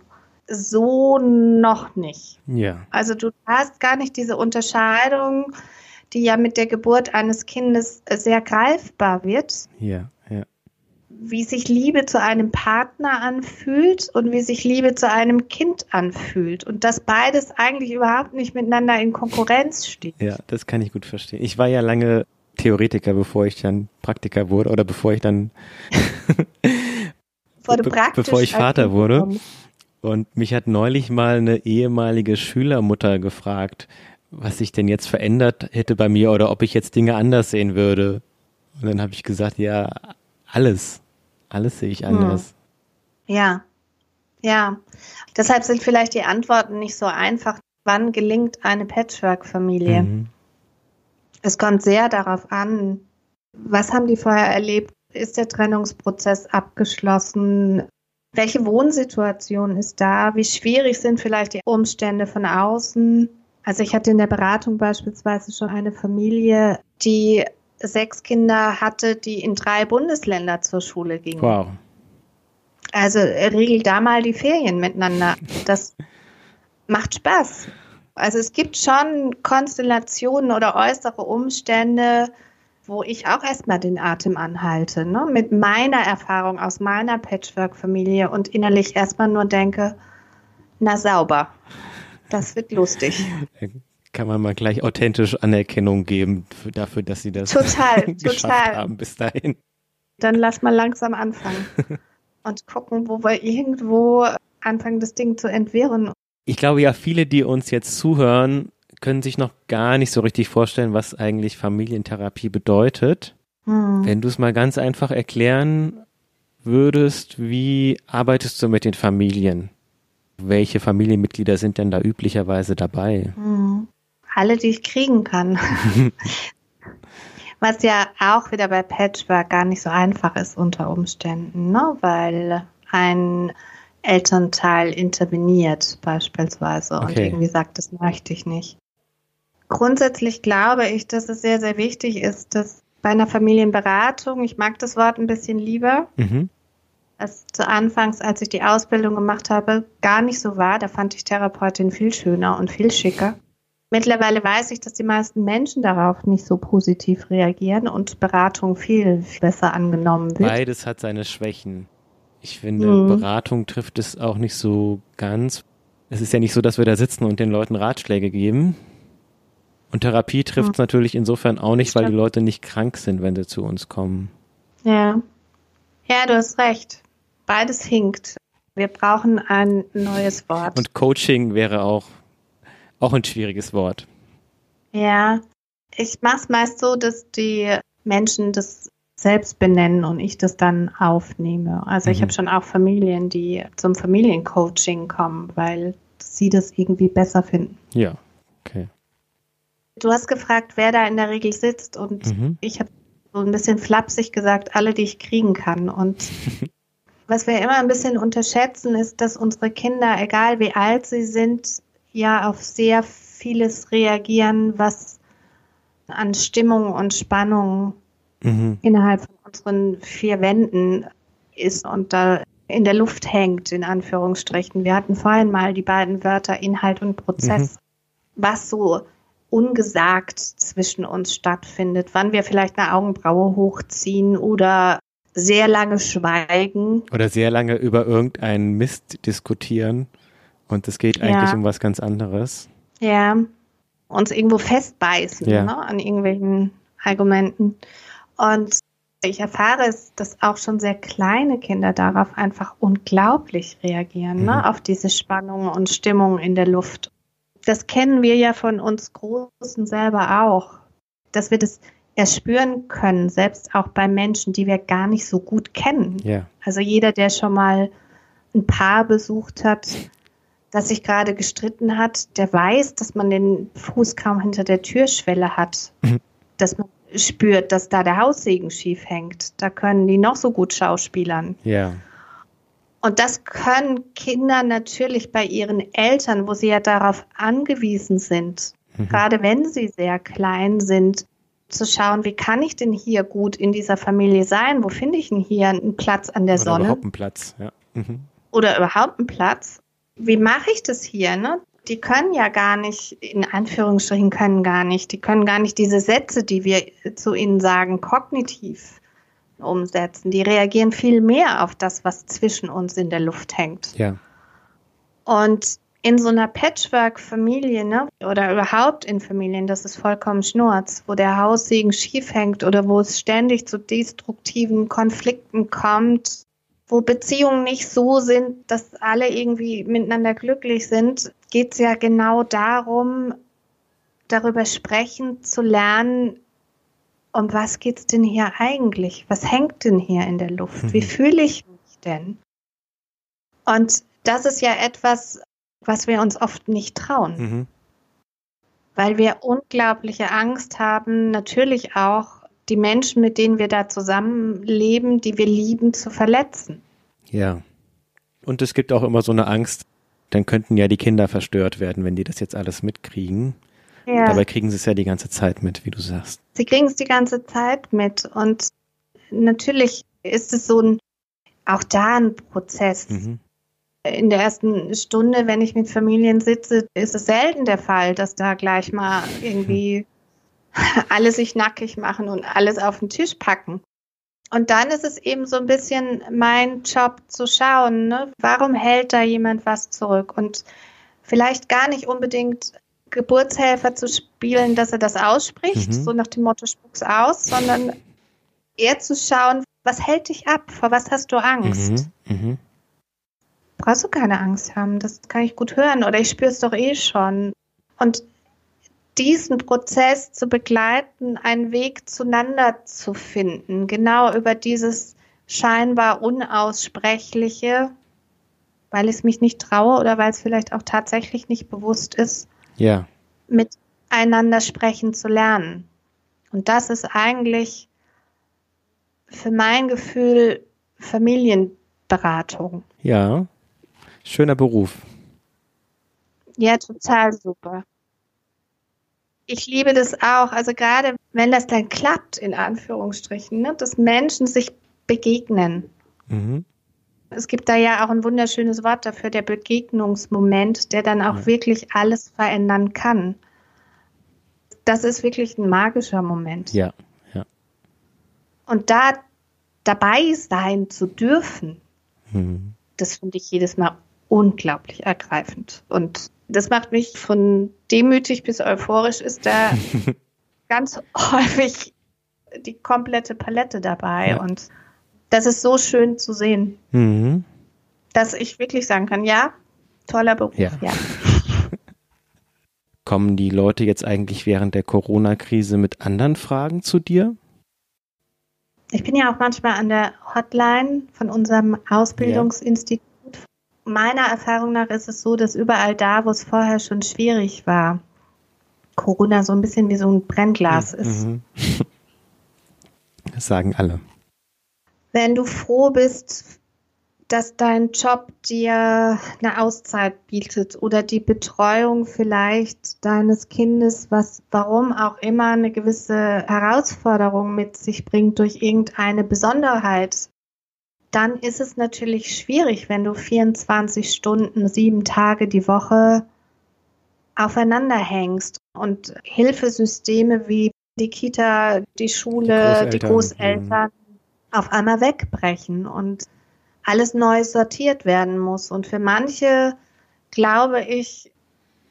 so noch nicht. Ja. Also du hast gar nicht diese Unterscheidung, die ja mit der Geburt eines Kindes sehr greifbar wird. Ja wie sich Liebe zu einem Partner anfühlt und wie sich Liebe zu einem Kind anfühlt. Und dass beides eigentlich überhaupt nicht miteinander in Konkurrenz steht. Ja, das kann ich gut verstehen. Ich war ja lange Theoretiker, bevor ich dann Praktiker wurde oder bevor ich dann be bevor ich Vater wurde. Und mich hat neulich mal eine ehemalige Schülermutter gefragt, was sich denn jetzt verändert hätte bei mir oder ob ich jetzt Dinge anders sehen würde. Und dann habe ich gesagt, ja, alles. Alles sehe ich anders. Hm. Ja, ja. Deshalb sind vielleicht die Antworten nicht so einfach. Wann gelingt eine Patchwork-Familie? Mhm. Es kommt sehr darauf an, was haben die vorher erlebt? Ist der Trennungsprozess abgeschlossen? Welche Wohnsituation ist da? Wie schwierig sind vielleicht die Umstände von außen? Also ich hatte in der Beratung beispielsweise schon eine Familie, die sechs Kinder hatte, die in drei Bundesländer zur Schule gingen. Wow. Also regel da mal die Ferien miteinander. Das macht Spaß. Also es gibt schon Konstellationen oder äußere Umstände, wo ich auch erstmal den Atem anhalte, ne? mit meiner Erfahrung aus meiner Patchwork-Familie und innerlich erstmal nur denke, na sauber, das wird lustig. Kann man mal gleich authentisch Anerkennung geben für, dafür, dass sie das total, geschafft total. haben bis dahin. Dann lass mal langsam anfangen und gucken, wo wir irgendwo anfangen, das Ding zu entwirren. Ich glaube ja, viele, die uns jetzt zuhören, können sich noch gar nicht so richtig vorstellen, was eigentlich Familientherapie bedeutet. Hm. Wenn du es mal ganz einfach erklären würdest, wie arbeitest du mit den Familien? Welche Familienmitglieder sind denn da üblicherweise dabei? Hm. Alle, die ich kriegen kann. Was ja auch wieder bei Patchwork gar nicht so einfach ist unter Umständen, ne? weil ein Elternteil interveniert beispielsweise und Okay. irgendwie sagt, das möchte ich nicht. Grundsätzlich glaube ich, dass es sehr, sehr wichtig ist, dass bei einer Familienberatung, ich mag das Wort ein bisschen lieber, Mhm. als zu Anfangs, als ich die Ausbildung gemacht habe, gar nicht so war. Da fand ich Therapeutin viel schöner und viel schicker. Mittlerweile weiß ich, dass die meisten Menschen darauf nicht so positiv reagieren und Beratung viel besser angenommen wird. Beides hat seine Schwächen. Ich finde, Mhm. Beratung trifft es auch nicht so ganz. Es ist ja nicht so, dass wir da sitzen und den Leuten Ratschläge geben. Und Therapie trifft es natürlich insofern auch nicht, weil die. Leute nicht krank sind, wenn sie zu uns kommen. Ja. Ja, du hast recht. Beides hinkt. Wir brauchen ein neues Wort. Und Coaching wäre auch, auch ein schwieriges Wort. Ja, ich mache es meist so, dass die Menschen das selbst benennen und ich das dann aufnehme. Also ich Mhm. habe schon auch Familien, die zum Familiencoaching kommen, weil sie das irgendwie besser finden. Ja, okay. Du hast gefragt, wer da in der Regel sitzt und Mhm. ich habe so ein bisschen flapsig gesagt, alle, die ich kriegen kann. Und was wir immer ein bisschen unterschätzen, ist, dass unsere Kinder, egal wie alt sie sind, ja auf sehr vieles reagieren, was an Stimmung und Spannung Mhm. innerhalb von unseren vier Wänden ist und da in der Luft hängt, in Anführungsstrichen. Wir hatten vorhin mal die beiden Wörter Inhalt und Prozess, was so ungesagt zwischen uns stattfindet, wann wir vielleicht eine Augenbraue hochziehen oder sehr lange schweigen. Oder sehr lange über irgendeinen Mist diskutieren. Und es geht eigentlich Ja. um was ganz anderes. Ja, uns irgendwo festbeißen Ja. ne, an irgendwelchen Argumenten. Und ich erfahre es, dass auch schon sehr kleine Kinder darauf einfach unglaublich reagieren, Mhm. ne, auf diese Spannung und Stimmung in der Luft. Das kennen wir ja von uns Großen selber auch, dass wir das erspüren können, selbst auch bei Menschen, die wir gar nicht so gut kennen. Ja. Also jeder, der schon mal ein Paar besucht hat, das sich gerade gestritten hat, der weiß, dass man den Fuß kaum hinter der Türschwelle hat. Mhm. Dass man spürt, dass da der Haussegen schief hängt. Da können die noch so gut schauspielern. Ja. Und das können Kinder natürlich bei ihren Eltern, wo sie ja darauf angewiesen sind, Mhm. gerade wenn sie sehr klein sind, zu schauen, wie kann ich denn hier gut in dieser Familie sein? Wo finde ich denn hier einen Platz an der Oder Sonne? überhaupt einen Platz. Ja. Mhm. oder überhaupt einen Platz. Wie mache ich das hier? Ne? Die können ja gar nicht, in Anführungsstrichen können gar nicht, die können gar nicht diese Sätze, die wir zu ihnen sagen, kognitiv umsetzen. Die reagieren viel mehr auf das, was zwischen uns in der Luft hängt. Ja. Und in so einer Patchwork-Familie, ne, oder überhaupt in Familien, das ist vollkommen Schnurz, wo der Haussegen schief hängt oder wo es ständig zu destruktiven Konflikten kommt, wo Beziehungen nicht so sind, dass alle irgendwie miteinander glücklich sind, geht es ja genau darum, darüber sprechen zu lernen, um was geht's denn hier eigentlich? Was hängt denn hier in der Luft? Wie Mhm. fühle ich mich denn? Und das ist ja etwas, was wir uns oft nicht trauen, Mhm. weil wir unglaubliche Angst haben, natürlich auch die Menschen, mit denen wir da zusammenleben, die wir lieben, zu verletzen. Ja. Und es gibt auch immer so eine Angst, dann könnten ja die Kinder verstört werden, wenn die das jetzt alles mitkriegen. Ja. Dabei kriegen sie es ja die ganze Zeit mit, wie du sagst. Sie kriegen es die ganze Zeit mit und natürlich ist es so ein, auch da ein Prozess. Mhm. In der ersten Stunde, wenn ich mit Familien sitze, ist es selten der Fall, dass da gleich mal irgendwie alle sich nackig machen und alles auf den Tisch packen. Und dann ist es eben so ein bisschen mein Job zu schauen, ne? warum hält da jemand was zurück? Und vielleicht gar nicht unbedingt Geburtshelfer zu spielen, dass er das ausspricht, mhm. so nach dem Motto spuck's aus, sondern eher zu schauen, was hält dich ab? Vor was hast du Angst? Mhm. Mhm. Brauchst du keine Angst haben, das kann ich gut hören oder ich spüre es doch eh schon. Und diesen Prozess zu begleiten, einen Weg zueinander zu finden, genau über dieses scheinbar unaussprechliche, weil es mich nicht traue oder weil es vielleicht auch tatsächlich nicht bewusst ist, ja. miteinander sprechen zu lernen. Und das ist eigentlich für mein Gefühl Familienberatung. Ja, schöner Beruf. Ja, total super ich liebe das auch. Also gerade wenn das dann klappt, in Anführungsstrichen, ne, dass Menschen sich begegnen. Mhm. Es gibt da ja auch ein wunderschönes Wort dafür, der Begegnungsmoment, der dann auch ja. wirklich alles verändern kann. Das ist wirklich ein magischer Moment. Ja, ja. Und da dabei sein zu dürfen, mhm. das finde ich jedes Mal unglaublich ergreifend. Und das macht mich von demütig bis euphorisch ist da ganz häufig die komplette Palette dabei. Ja. Und das ist so schön zu sehen, mhm. dass ich wirklich sagen kann, ja, toller Beruf, ja. ja. Kommen die Leute jetzt eigentlich während der Corona-Krise mit anderen Fragen zu dir? Ich bin ja auch manchmal an der Hotline von unserem Ausbildungsinstitut meiner Erfahrung nach ist es so, dass überall da, wo es vorher schon schwierig war, Corona so ein bisschen wie so ein Brennglas mhm. ist. Das sagen alle. Wenn du froh bist, dass dein Job dir eine Auszeit bietet oder die Betreuung vielleicht deines Kindes, was warum auch immer eine gewisse Herausforderung mit sich bringt durch irgendeine Besonderheit, dann ist es natürlich schwierig, wenn du 24 Stunden, sieben Tage die Woche aufeinander hängst und Hilfesysteme wie die Kita, die Schule, die Großeltern, die Großeltern auf einmal wegbrechen und alles neu sortiert werden muss. Und für manche, glaube ich,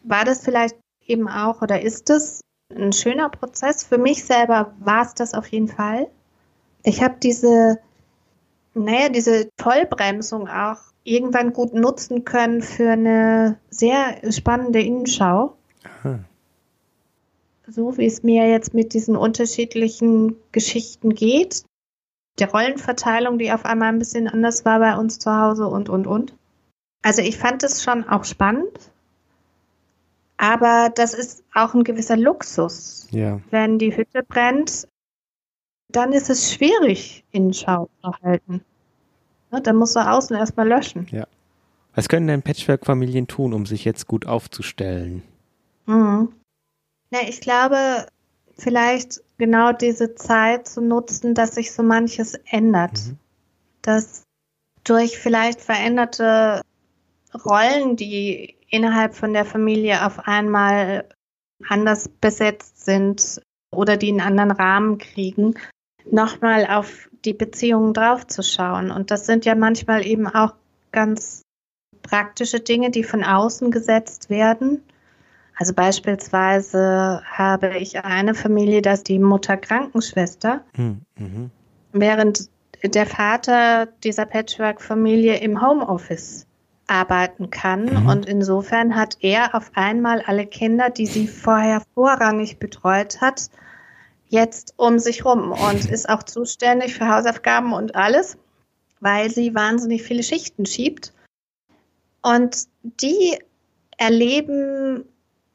war das vielleicht eben auch oder ist es ein schöner Prozess. Für mich selber war es das auf jeden Fall. Ich habe diese naja, diese Vollbremsung auch irgendwann gut nutzen können für eine sehr spannende Innenschau. Aha. So wie es mir jetzt mit diesen unterschiedlichen Geschichten geht. Der Rollenverteilung, die auf einmal ein bisschen anders war bei uns zu Hause und, und, und. Also ich fand es schon auch spannend. Aber das ist auch ein gewisser Luxus. Ja. Wenn die Hütte brennt, dann ist es schwierig, Innenschau zu halten. Ne, dann musst du außen erstmal löschen. Ja. Was können denn Patchwork-Familien tun, um sich jetzt gut aufzustellen? Mhm. Na, ich glaube, vielleicht genau diese Zeit zu nutzen, dass sich so manches ändert. Mhm. Dass durch vielleicht veränderte Rollen, die innerhalb von der Familie auf einmal anders besetzt sind oder die einen anderen Rahmen kriegen, nochmal auf die Beziehungen draufzuschauen. Und das sind ja manchmal eben auch ganz praktische Dinge, die von außen gesetzt werden. Also beispielsweise habe ich eine Familie, das ist die Mutter Krankenschwester, hm, mhm. während der Vater dieser Patchwork-Familie im Homeoffice arbeiten kann. Mhm. Und insofern hat er auf einmal alle Kinder, die sie vorher vorrangig betreut hat, jetzt um sich rum und ist auch zuständig für Hausaufgaben und alles, weil sie wahnsinnig viele Schichten schiebt. Und die erleben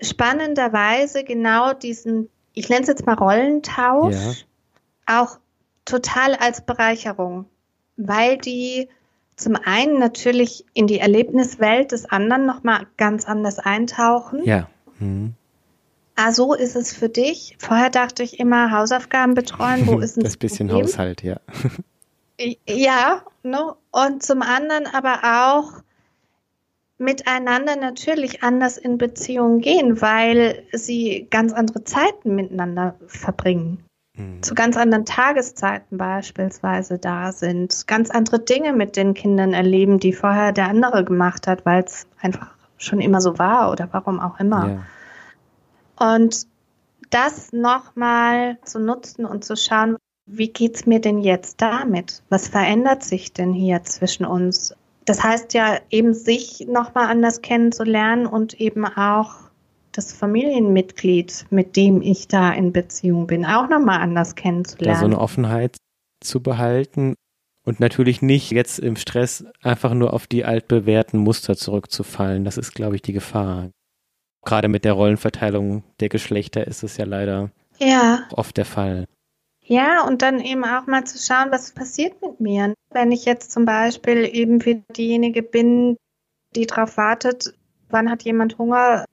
spannenderweise genau diesen, ich nenne es jetzt mal Rollentausch, ja. auch total als Bereicherung, weil die zum einen natürlich in die Erlebniswelt des anderen nochmal ganz anders eintauchen. Ja. Mhm ah, so ist es für dich. Vorher dachte ich immer, Hausaufgaben betreuen, wo ist ein Das bisschen Problem? Haushalt, ja. Ja, ne? und zum anderen aber auch miteinander natürlich anders in Beziehungen gehen, weil sie ganz andere Zeiten miteinander verbringen. Mhm. Zu ganz anderen Tageszeiten beispielsweise da sind, ganz andere Dinge mit den Kindern erleben, die vorher der andere gemacht hat, weil es einfach schon immer so war oder warum auch immer. Ja. Und das nochmal zu nutzen und zu schauen, wie geht's mir denn jetzt damit? Was verändert sich denn hier zwischen uns? Das heißt ja eben sich nochmal anders kennenzulernen und eben auch das Familienmitglied, mit dem ich da in Beziehung bin, auch nochmal anders kennenzulernen. Da so eine Offenheit zu behalten und natürlich nicht jetzt im Stress einfach nur auf die altbewährten Muster zurückzufallen. Das ist, glaube ich, die Gefahr. Gerade mit der Rollenverteilung der Geschlechter ist es ja leider ja. oft der Fall. Ja, und dann eben auch mal zu schauen, was passiert mit mir. Wenn ich jetzt zum Beispiel eben wie diejenige bin, die darauf wartet, wann hat jemand Hunger,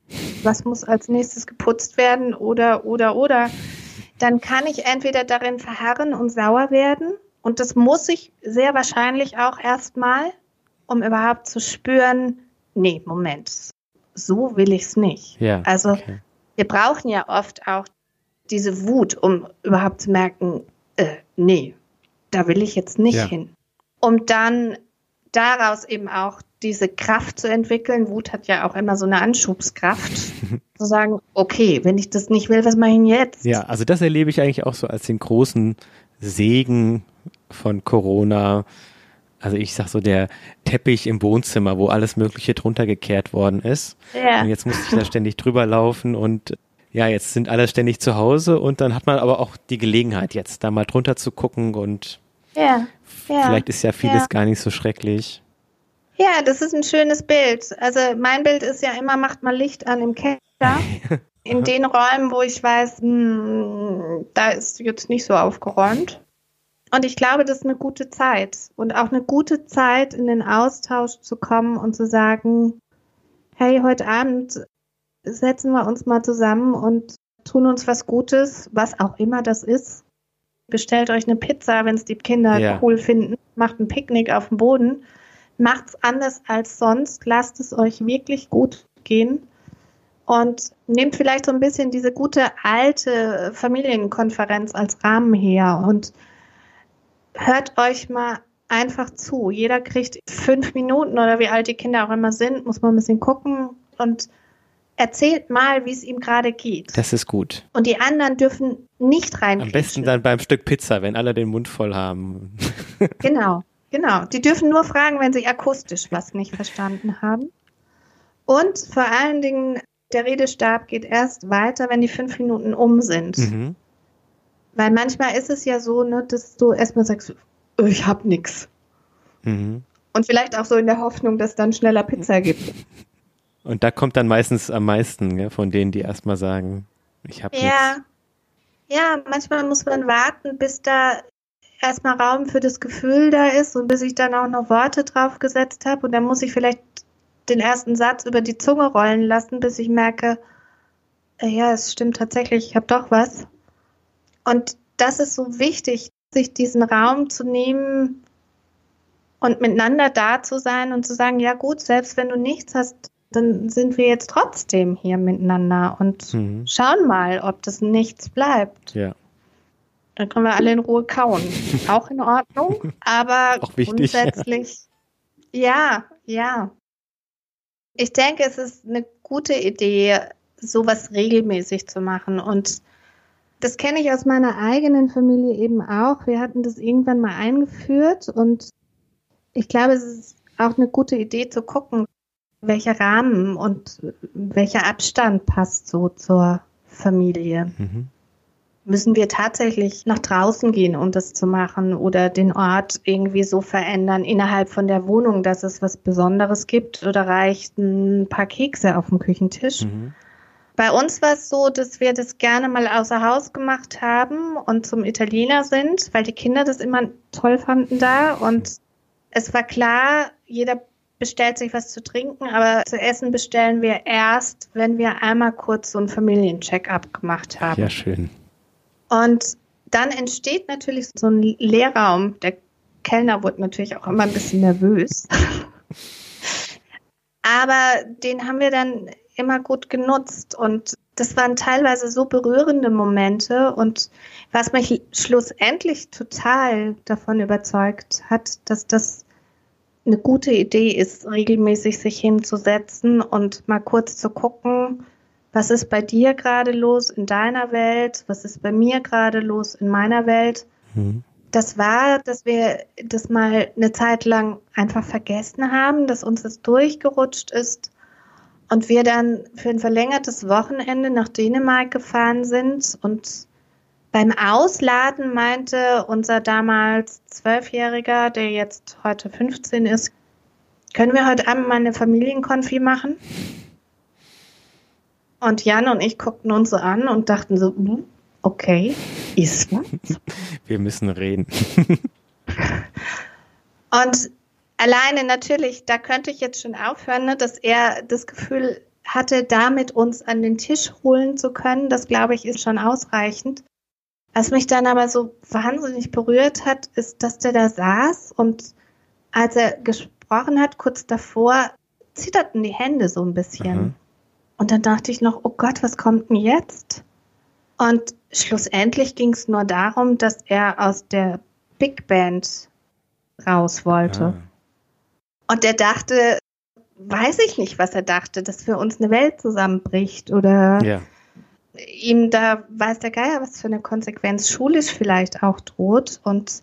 was muss als nächstes geputzt werden oder, oder, oder, dann kann ich entweder darin verharren und sauer werden. Und das muss ich sehr wahrscheinlich auch erstmal, um überhaupt zu spüren, nee, Moment, so will ich es nicht. Ja, also okay. wir brauchen ja oft auch diese Wut, um überhaupt zu merken, äh, nee, da will ich jetzt nicht ja. hin. Um dann daraus eben auch diese Kraft zu entwickeln. Wut hat ja auch immer so eine Anschubskraft. zu sagen, okay, wenn ich das nicht will, was mache ich denn jetzt? Ja, also das erlebe ich eigentlich auch so als den großen Segen von Corona. Also ich sag so der Teppich im Wohnzimmer, wo alles Mögliche drunter gekehrt worden ist. Ja. Und jetzt muss ich da ständig drüber laufen und ja, jetzt sind alle ständig zu Hause und dann hat man aber auch die Gelegenheit, jetzt da mal drunter zu gucken und ja, ja, vielleicht ist ja vieles ja. gar nicht so schrecklich. Ja, das ist ein schönes Bild. Also mein Bild ist ja immer, macht mal Licht an im Keller. in den Räumen, wo ich weiß, mh, hm, da ist jetzt nicht so aufgeräumt. Und ich glaube, das ist eine gute Zeit und auch eine gute Zeit, in den Austausch zu kommen und zu sagen, hey, heute Abend setzen wir uns mal zusammen und tun uns was Gutes, was auch immer das ist. Bestellt euch eine Pizza, wenn es die Kinder ja. cool finden. Macht ein Picknick auf dem Boden. Macht's anders als sonst. Lasst es euch wirklich gut gehen. Und nehmt vielleicht so ein bisschen diese gute alte Familienkonferenz als Rahmen her und hört euch mal einfach zu. Jeder kriegt fünf Minuten oder wie alt die Kinder auch immer sind, muss man ein bisschen gucken und erzählt mal, wie es ihm gerade geht. Das ist gut. Und die anderen dürfen nicht rein. Am besten dann beim Stück Pizza, wenn alle den Mund voll haben. genau, genau. Die dürfen nur fragen, wenn sie akustisch was nicht verstanden haben. Und vor allen Dingen, der Redestab geht erst weiter, wenn die fünf Minuten um sind. Mhm. Weil manchmal ist es ja so, ne, dass du erstmal sagst, oh, ich hab nix. Mhm. Und vielleicht auch so in der Hoffnung, dass es dann schneller Pizza gibt. Und da kommt dann meistens am meisten gell, von denen, die erstmal sagen, ich habe ja. Nichts. Ja, manchmal muss man warten, bis da erstmal Raum für das Gefühl da ist und bis ich dann auch noch Worte drauf gesetzt habe. Und dann muss ich vielleicht den ersten Satz über die Zunge rollen lassen, bis ich merke, äh, ja, es stimmt tatsächlich, ich habe doch was. Und das ist so wichtig, sich diesen Raum zu nehmen und miteinander da zu sein und zu sagen, ja gut, selbst wenn du nichts hast, dann sind wir jetzt trotzdem hier miteinander und mhm. schauen mal, ob das nichts bleibt. Ja. Dann können wir alle in Ruhe kauen. Auch in Ordnung, aber Auch wichtig, grundsätzlich, ja. ja, ja. Ich denke, es ist eine gute Idee, sowas regelmäßig zu machen und das kenne ich aus meiner eigenen Familie eben auch. Wir hatten das irgendwann mal eingeführt und ich glaube, es ist auch eine gute Idee zu gucken, welcher Rahmen und welcher Abstand passt so zur Familie. Mhm. Müssen wir tatsächlich nach draußen gehen, um das zu machen oder den Ort irgendwie so verändern innerhalb von der Wohnung, dass es was Besonderes gibt oder reicht ein paar Kekse auf dem Küchentisch? Mhm. Bei uns war es so, dass wir das gerne mal außer Haus gemacht haben und zum Italiener sind, weil die Kinder das immer toll fanden da und es war klar, jeder bestellt sich was zu trinken, aber zu essen bestellen wir erst, wenn wir einmal kurz so einen Familiencheck-up gemacht haben. Ja, schön. Und dann entsteht natürlich so ein Leerraum. Der Kellner wurde natürlich auch immer ein bisschen nervös. Aber den haben wir dann immer gut genutzt und das waren teilweise so berührende Momente und was mich schlussendlich total davon überzeugt hat, dass das eine gute Idee ist, regelmäßig sich hinzusetzen und mal kurz zu gucken, was ist bei dir gerade los in deiner Welt, was ist bei mir gerade los in meiner Welt. Mhm. Das war, dass wir das mal eine Zeit lang einfach vergessen haben, dass uns das durchgerutscht ist und wir dann für ein verlängertes Wochenende nach Dänemark gefahren sind und beim Ausladen meinte unser damals Zwölfjähriger, der jetzt heute 15 ist, können wir heute Abend mal eine Familienkonfi machen? Und Jan und ich guckten uns so an und dachten so, hm, okay, ist was? Wir müssen reden. und alleine natürlich, da könnte ich jetzt schon aufhören, ne, dass er das Gefühl hatte, damit uns an den Tisch holen zu können. Das glaube ich ist schon ausreichend. Was mich dann aber so wahnsinnig berührt hat, ist, dass der da saß und als er gesprochen hat, kurz davor, zitterten die Hände so ein bisschen. Mhm. Und dann dachte ich noch, oh Gott, was kommt denn jetzt? Und schlussendlich ging es nur darum, dass er aus der Big Band raus wollte. Ah. Und er dachte, weiß ich nicht, was er dachte, dass für uns eine Welt zusammenbricht oder ja. ihm da weiß der Geier, was für eine Konsequenz schulisch vielleicht auch droht. Und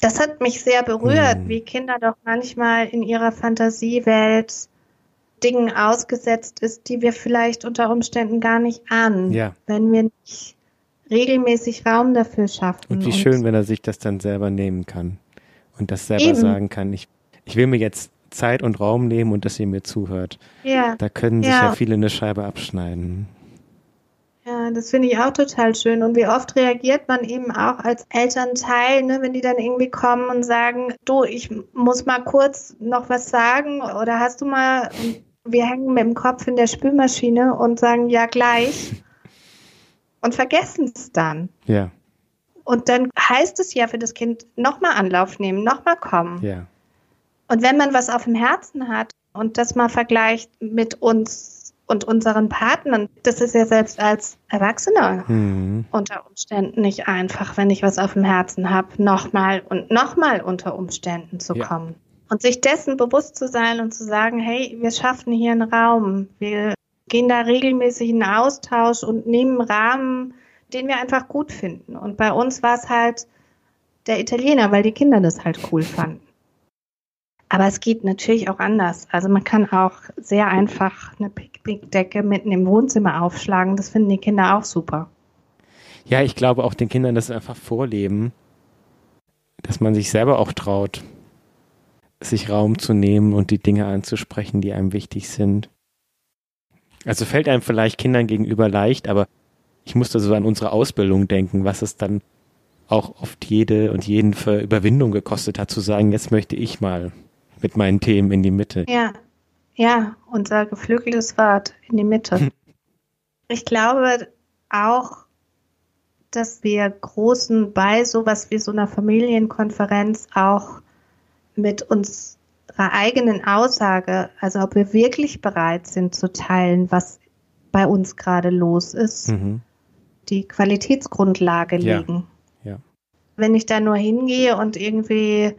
das hat mich sehr berührt, hm. wie Kinder doch manchmal in ihrer Fantasiewelt Dingen ausgesetzt ist, die wir vielleicht unter Umständen gar nicht ahnen, ja. wenn wir nicht regelmäßig Raum dafür schaffen. Und wie schön, wenn er sich das dann selber nehmen kann und das selber Eben. sagen kann. Ich ich will mir jetzt Zeit und Raum nehmen und dass ihr mir zuhört. Ja. Da können sich ja, ja viele eine Scheibe abschneiden. Ja, das finde ich auch total schön. Und wie oft reagiert man eben auch als Elternteil, ne, wenn die dann irgendwie kommen und sagen, du, ich muss mal kurz noch was sagen oder hast du mal, wir hängen mit dem Kopf in der Spülmaschine und sagen, ja, gleich. und vergessen es dann. Ja. Und dann heißt es ja für das Kind, nochmal Anlauf nehmen, nochmal kommen. Ja. Und wenn man was auf dem Herzen hat und das mal vergleicht mit uns und unseren Partnern, das ist ja selbst als Erwachsener mhm. unter Umständen nicht einfach, wenn ich was auf dem Herzen habe, nochmal und nochmal unter Umständen zu ja. kommen. Und sich dessen bewusst zu sein und zu sagen, hey, wir schaffen hier einen Raum, wir gehen da regelmäßig in Austausch und nehmen einen Rahmen, den wir einfach gut finden. Und bei uns war es halt der Italiener, weil die Kinder das halt cool fanden. Aber es geht natürlich auch anders. Also man kann auch sehr einfach eine Picknickdecke mitten im Wohnzimmer aufschlagen. Das finden die Kinder auch super. Ja, ich glaube auch den Kindern das einfach vorleben, dass man sich selber auch traut, sich Raum zu nehmen und die Dinge anzusprechen, die einem wichtig sind. Also fällt einem vielleicht Kindern gegenüber leicht, aber ich musste so an unsere Ausbildung denken, was es dann auch oft jede und jeden für Überwindung gekostet hat, zu sagen, jetzt möchte ich mal mit meinen Themen in die Mitte. Ja, ja, unser geflügeltes Wort in die Mitte. ich glaube auch, dass wir großen bei sowas wie so einer Familienkonferenz auch mit unserer eigenen Aussage, also ob wir wirklich bereit sind zu teilen, was bei uns gerade los ist, mhm. die Qualitätsgrundlage legen. Ja. ja. Wenn ich da nur hingehe und irgendwie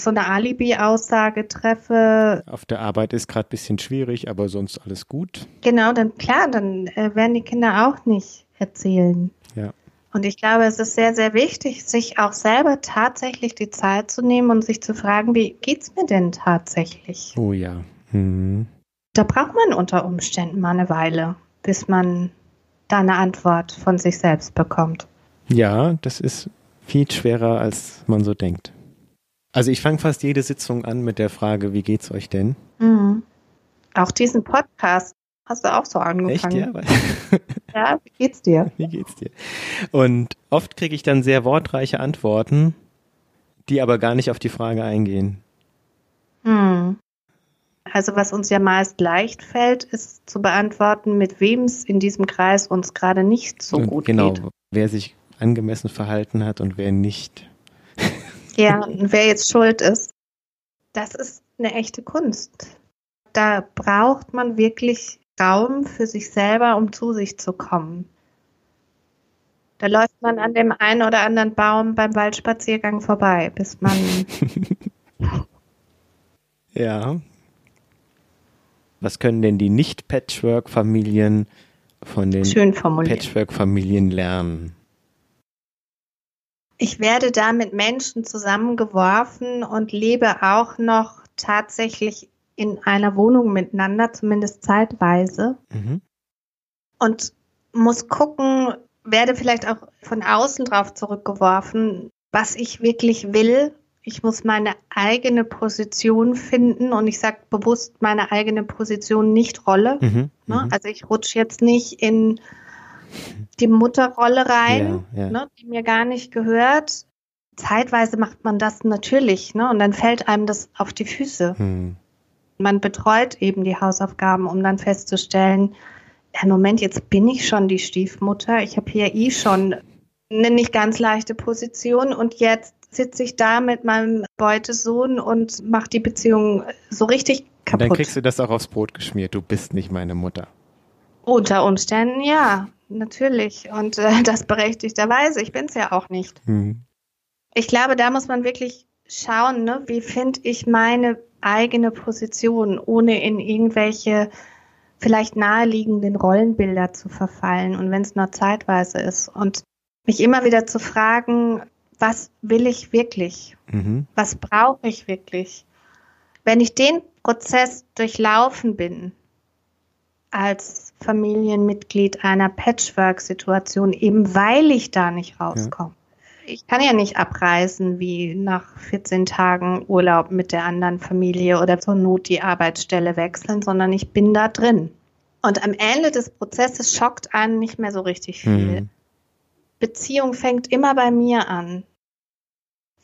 so eine Alibi-Aussage treffe. Auf der Arbeit ist gerade ein bisschen schwierig, aber sonst alles gut. Genau, dann klar, dann äh, werden die Kinder auch nicht erzählen. Ja. Und ich glaube, es ist sehr, sehr wichtig, sich auch selber tatsächlich die Zeit zu nehmen und sich zu fragen, wie geht's mir denn tatsächlich? Oh ja. Mhm. Da braucht man unter Umständen mal eine Weile, bis man da eine Antwort von sich selbst bekommt. Ja, das ist viel schwerer, als man so denkt. Also ich fange fast jede Sitzung an mit der Frage, wie geht's euch denn? Mhm. Auch diesen Podcast hast du auch so angefangen. Echt, ja? ja, wie geht's dir? Wie geht's dir? Und oft kriege ich dann sehr wortreiche Antworten, die aber gar nicht auf die Frage eingehen. Mhm. Also was uns ja meist leicht fällt, ist zu beantworten, mit wem es in diesem Kreis uns gerade nicht so gut genau, geht. Genau, wer sich angemessen verhalten hat und wer nicht. Ja, und wer jetzt schuld ist. Das ist eine echte Kunst. Da braucht man wirklich Raum für sich selber, um zu sich zu kommen. Da läuft man an dem einen oder anderen Baum beim Waldspaziergang vorbei, bis man. ja. Was können denn die Nicht-Patchwork-Familien von den Patchwork-Familien lernen? Ich werde da mit Menschen zusammengeworfen und lebe auch noch tatsächlich in einer Wohnung miteinander, zumindest zeitweise. Mhm. Und muss gucken, werde vielleicht auch von außen drauf zurückgeworfen, was ich wirklich will. Ich muss meine eigene Position finden und ich sage bewusst meine eigene Position, nicht Rolle. Mhm, ne? Mhm. Also ich rutsche jetzt nicht in die Mutterrolle rein, ja, ja. Ne, die mir gar nicht gehört. Zeitweise macht man das natürlich, ne? Und dann fällt einem das auf die Füße. Mhm. Man betreut eben die Hausaufgaben, um dann festzustellen, ja, Moment, jetzt bin ich schon die Stiefmutter. Ich habe hier eh schon eine nicht ganz leichte Position und jetzt sitze ich da mit meinem Beutesohn und mache die Beziehung so richtig kaputt. Und dann kriegst du das auch aufs Brot geschmiert. Du bist nicht meine Mutter. Unter Umständen ja, natürlich. Und äh, das berechtigterweise. Ich bin es ja auch nicht. Mhm. Ich glaube, da muss man wirklich schauen, ne? wie finde ich meine eigene Position, ohne in irgendwelche vielleicht naheliegenden Rollenbilder zu verfallen und wenn es nur zeitweise ist und mich immer wieder zu fragen, was will ich wirklich? Mhm. Was brauche ich wirklich? Wenn ich den Prozess durchlaufen bin, als Familienmitglied einer Patchwork-Situation, eben weil ich da nicht rauskomme. Ja. Ich kann ja nicht abreisen wie nach 14 Tagen Urlaub mit der anderen Familie oder zur Not die Arbeitsstelle wechseln, sondern ich bin da drin. Und am Ende des Prozesses schockt einen nicht mehr so richtig viel. Mhm. Beziehung fängt immer bei mir an.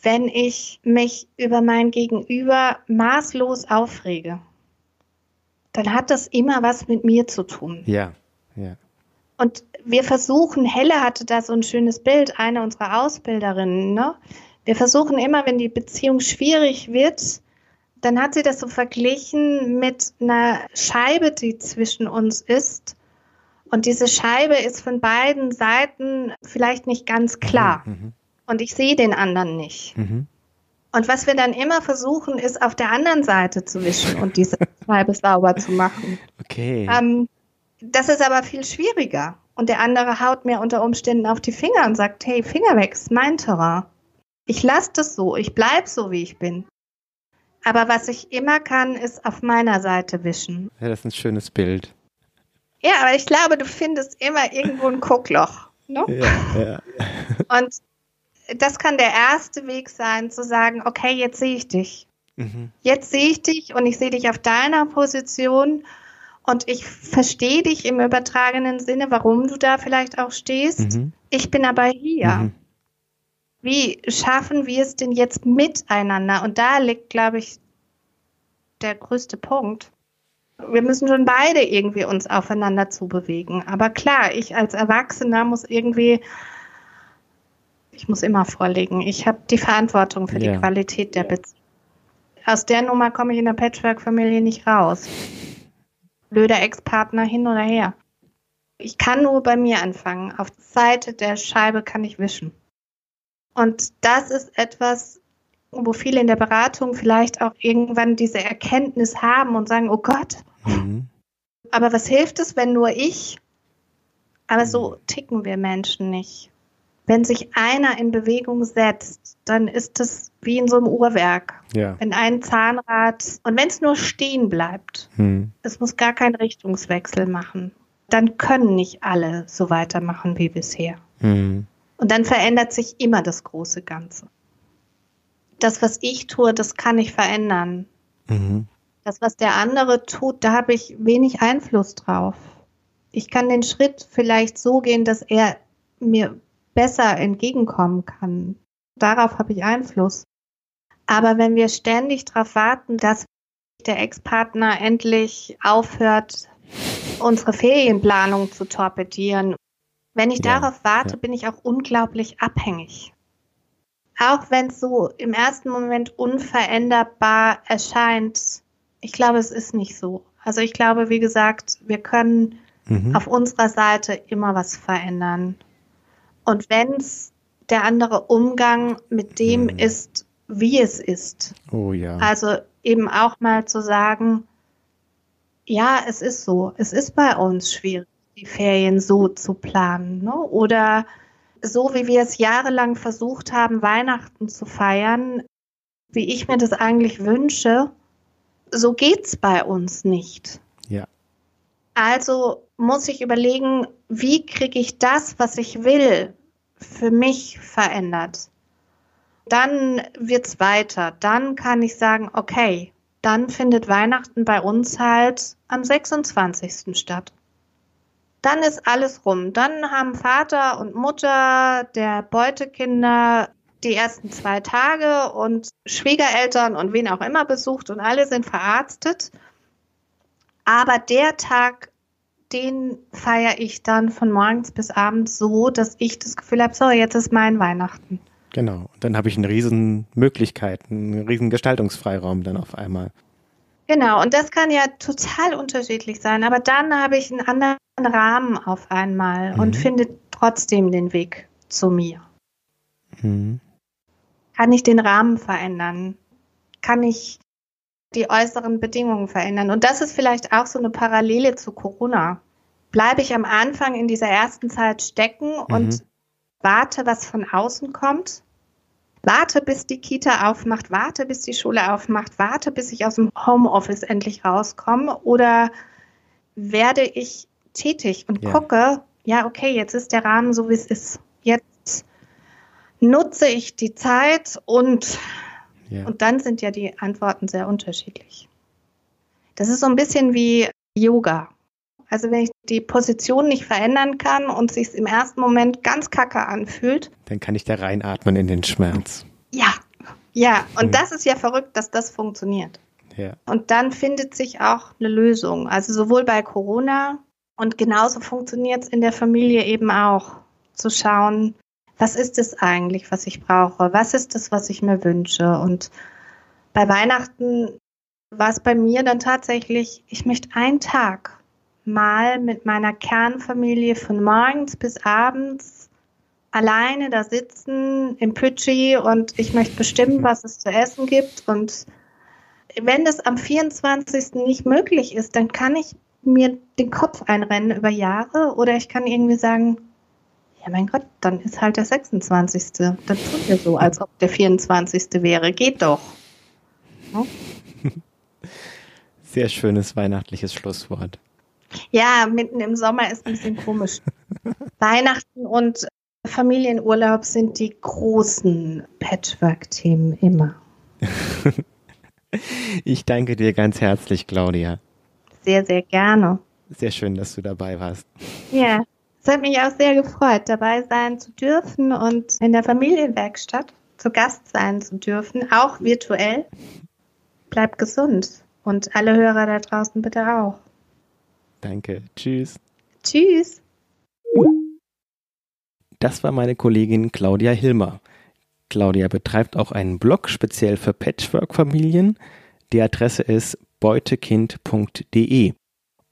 Wenn ich mich über mein Gegenüber maßlos aufrege, dann hat das immer was mit mir zu tun. Ja, ja. Und wir versuchen, Helle hatte da so ein schönes Bild, eine unserer Ausbilderinnen, ne? Wir versuchen immer, wenn die Beziehung schwierig wird, dann hat sie das so verglichen mit einer Scheibe, die zwischen uns ist. Und diese Scheibe ist von beiden Seiten vielleicht nicht ganz klar. Mhm. mhm. Und ich sehe den anderen nicht. Mhm. Und was wir dann immer versuchen, ist auf der anderen Seite zu wischen und diese Scheibe sauber zu machen. Okay. Ähm, das ist aber viel schwieriger. Und der andere haut mir unter Umständen auf die Finger und sagt, hey, Finger weg, ist mein Terrain. Ich lasse das so, ich bleib so, wie ich bin. Aber was ich immer kann, ist auf meiner Seite wischen. Ja, das ist ein schönes Bild. Ja, aber ich glaube, du findest immer irgendwo ein Guckloch. Ne? Ja, ja. Und das kann der erste Weg sein, zu sagen, okay, jetzt sehe ich dich. Mhm. Jetzt sehe ich dich und ich sehe dich auf deiner Position und ich verstehe dich im übertragenen Sinne, warum du da vielleicht auch stehst. Mhm. Ich bin aber hier. Mhm. Wie schaffen wir es denn jetzt miteinander? Und da liegt, glaube ich, der größte Punkt. Wir müssen schon beide irgendwie uns aufeinander zubewegen. Aber klar, ich als Erwachsener muss irgendwie ich muss immer vorlegen. Ich habe die Verantwortung für ja. die Qualität der Beziehung. Aus der Nummer komme ich in der Patchwork-Familie nicht raus. Blöder Ex-Partner hin oder her. Ich kann nur bei mir anfangen. Auf der Seite der Scheibe kann ich wischen. Und das ist etwas, wo viele in der Beratung vielleicht auch irgendwann diese Erkenntnis haben und sagen, oh Gott, mhm. aber was hilft es, wenn nur ich? Aber so ticken wir Menschen nicht. Wenn sich einer in Bewegung setzt, dann ist es wie in so einem Uhrwerk. Ja. Wenn ein Zahnrad, und wenn es nur stehen bleibt, hm. es muss gar keinen Richtungswechsel machen, dann können nicht alle so weitermachen wie bisher. Hm. Und dann verändert sich immer das große Ganze. Das, was ich tue, das kann ich verändern. Mhm. Das, was der andere tut, da habe ich wenig Einfluss drauf. Ich kann den Schritt vielleicht so gehen, dass er mir besser entgegenkommen kann. Darauf habe ich Einfluss. Aber wenn wir ständig darauf warten, dass der Ex-Partner endlich aufhört, unsere Ferienplanung zu torpedieren. Wenn ich ja, darauf warte, ja. bin ich auch unglaublich abhängig. Auch wenn es so im ersten Moment unveränderbar erscheint, ich glaube, es ist nicht so. Also ich glaube, wie gesagt, wir können mhm. auf unserer Seite immer was verändern. Und wenn es der andere Umgang mit dem mhm. ist, wie es ist. Oh ja. Also eben auch mal zu sagen, ja, es ist so. Es ist bei uns schwierig, die Ferien so zu planen. Ne? Oder so, wie wir es jahrelang versucht haben, Weihnachten zu feiern, wie ich mir das eigentlich wünsche, so geht's bei uns nicht. Ja. Also muss ich überlegen, wie kriege ich das, was ich will, für mich verändert. Dann wird's weiter. Dann kann ich sagen, okay, dann findet Weihnachten bei uns halt am 26. statt. Dann ist alles rum. Dann haben Vater und Mutter der Beutekinder die ersten zwei Tage und Schwiegereltern und wen auch immer besucht und alle sind verarztet. Aber der Tag, den feiere ich dann von morgens bis abends so, dass ich das Gefühl habe, so, jetzt ist mein Weihnachten. Genau. Und dann habe ich eine riesen Möglichkeit, einen riesen Gestaltungsfreiraum dann auf einmal. Genau. Und das kann ja total unterschiedlich sein. Aber dann habe ich einen anderen Rahmen auf einmal mhm. und finde trotzdem den Weg zu mir. Mhm. Kann ich den Rahmen verändern? Kann ich die äußeren Bedingungen verändern? Und das ist vielleicht auch so eine Parallele zu Corona. Bleibe ich am Anfang in dieser ersten Zeit stecken mhm. und warte, was von außen kommt? Warte, bis die Kita aufmacht, warte, bis die Schule aufmacht, warte, bis ich aus dem Homeoffice endlich rauskomme? Oder werde ich tätig und ja. gucke, ja, okay, jetzt ist der Rahmen so, wie es ist. Jetzt nutze ich die Zeit und, ja. und dann sind ja die Antworten sehr unterschiedlich. Das ist so ein bisschen wie Yoga. Also wenn ich die Position nicht verändern kann und sich im ersten Moment ganz kacke anfühlt. Dann kann ich da reinatmen in den Schmerz. Ja, ja. Und mhm. das ist ja verrückt, dass das funktioniert. Ja. Und dann findet sich auch eine Lösung. Also sowohl bei Corona und genauso funktioniert es in der Familie eben auch, zu schauen, was ist es eigentlich, was ich brauche? Was ist es, was ich mir wünsche? Und bei Weihnachten war es bei mir dann tatsächlich, ich möchte einen Tag mal mit meiner Kernfamilie von morgens bis abends alleine da sitzen im Pütschi und ich möchte bestimmen, was es zu essen gibt. Und wenn das am 24. nicht möglich ist, dann kann ich mir den Kopf einrennen über Jahre oder ich kann irgendwie sagen, ja mein Gott, dann ist halt der 26. Dann tut ihr so, als ob der 24. wäre. Geht doch. Hm? Sehr schönes weihnachtliches Schlusswort. Ja, mitten im Sommer ist ein bisschen komisch. Weihnachten und Familienurlaub sind die großen Patchwork-Themen immer. ich danke dir ganz herzlich, Claudia sehr, sehr gerne. Sehr schön, dass du dabei warst. Ja, es hat mich auch sehr gefreut, dabei sein zu dürfen und in der Familienwerkstatt zu Gast sein zu dürfen, auch virtuell. Bleib gesund und alle Hörer da draußen bitte auch. Danke. Tschüss. Tschüss. Das war meine Kollegin Claudia Hilmer. Claudia betreibt auch einen Blog speziell für Patchwork-Familien. Die Adresse ist beutekind.de.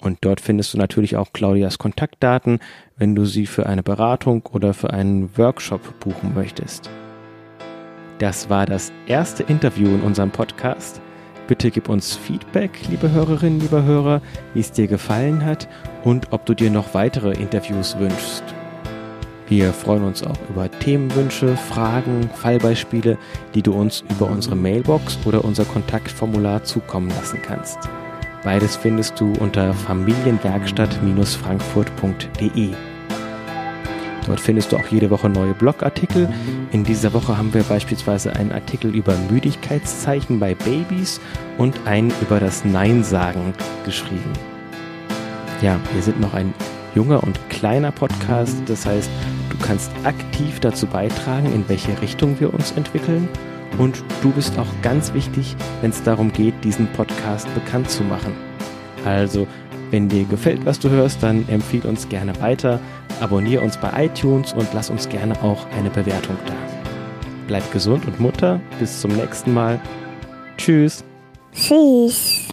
Und dort findest du natürlich auch Claudias Kontaktdaten, wenn du sie für eine Beratung oder für einen Workshop buchen möchtest. Das war das erste Interview in unserem Podcast. Bitte gib uns Feedback, liebe Hörerinnen, liebe Hörer, wie es dir gefallen hat und ob du dir noch weitere Interviews wünschst. Wir freuen uns auch über Themenwünsche, Fragen, Fallbeispiele, die du uns über unsere Mailbox oder unser Kontaktformular zukommen lassen kannst. Beides findest du unter familienwerkstatt-frankfurt.de. Dort findest du auch jede Woche neue Blogartikel. In dieser Woche haben wir beispielsweise einen Artikel über Müdigkeitszeichen bei Babys und einen über das Nein-Sagen geschrieben. Ja, wir sind noch ein junger und kleiner Podcast. Das heißt, du kannst aktiv dazu beitragen, in welche Richtung wir uns entwickeln. Und du bist auch ganz wichtig, wenn es darum geht, diesen Podcast bekannt zu machen. Also, wenn dir gefällt, was du hörst, dann empfiehl uns gerne weiter, abonniere uns bei iTunes und lass uns gerne auch eine Bewertung da. Bleib gesund und Mutter. Bis zum nächsten Mal. Tschüss. Tschüss.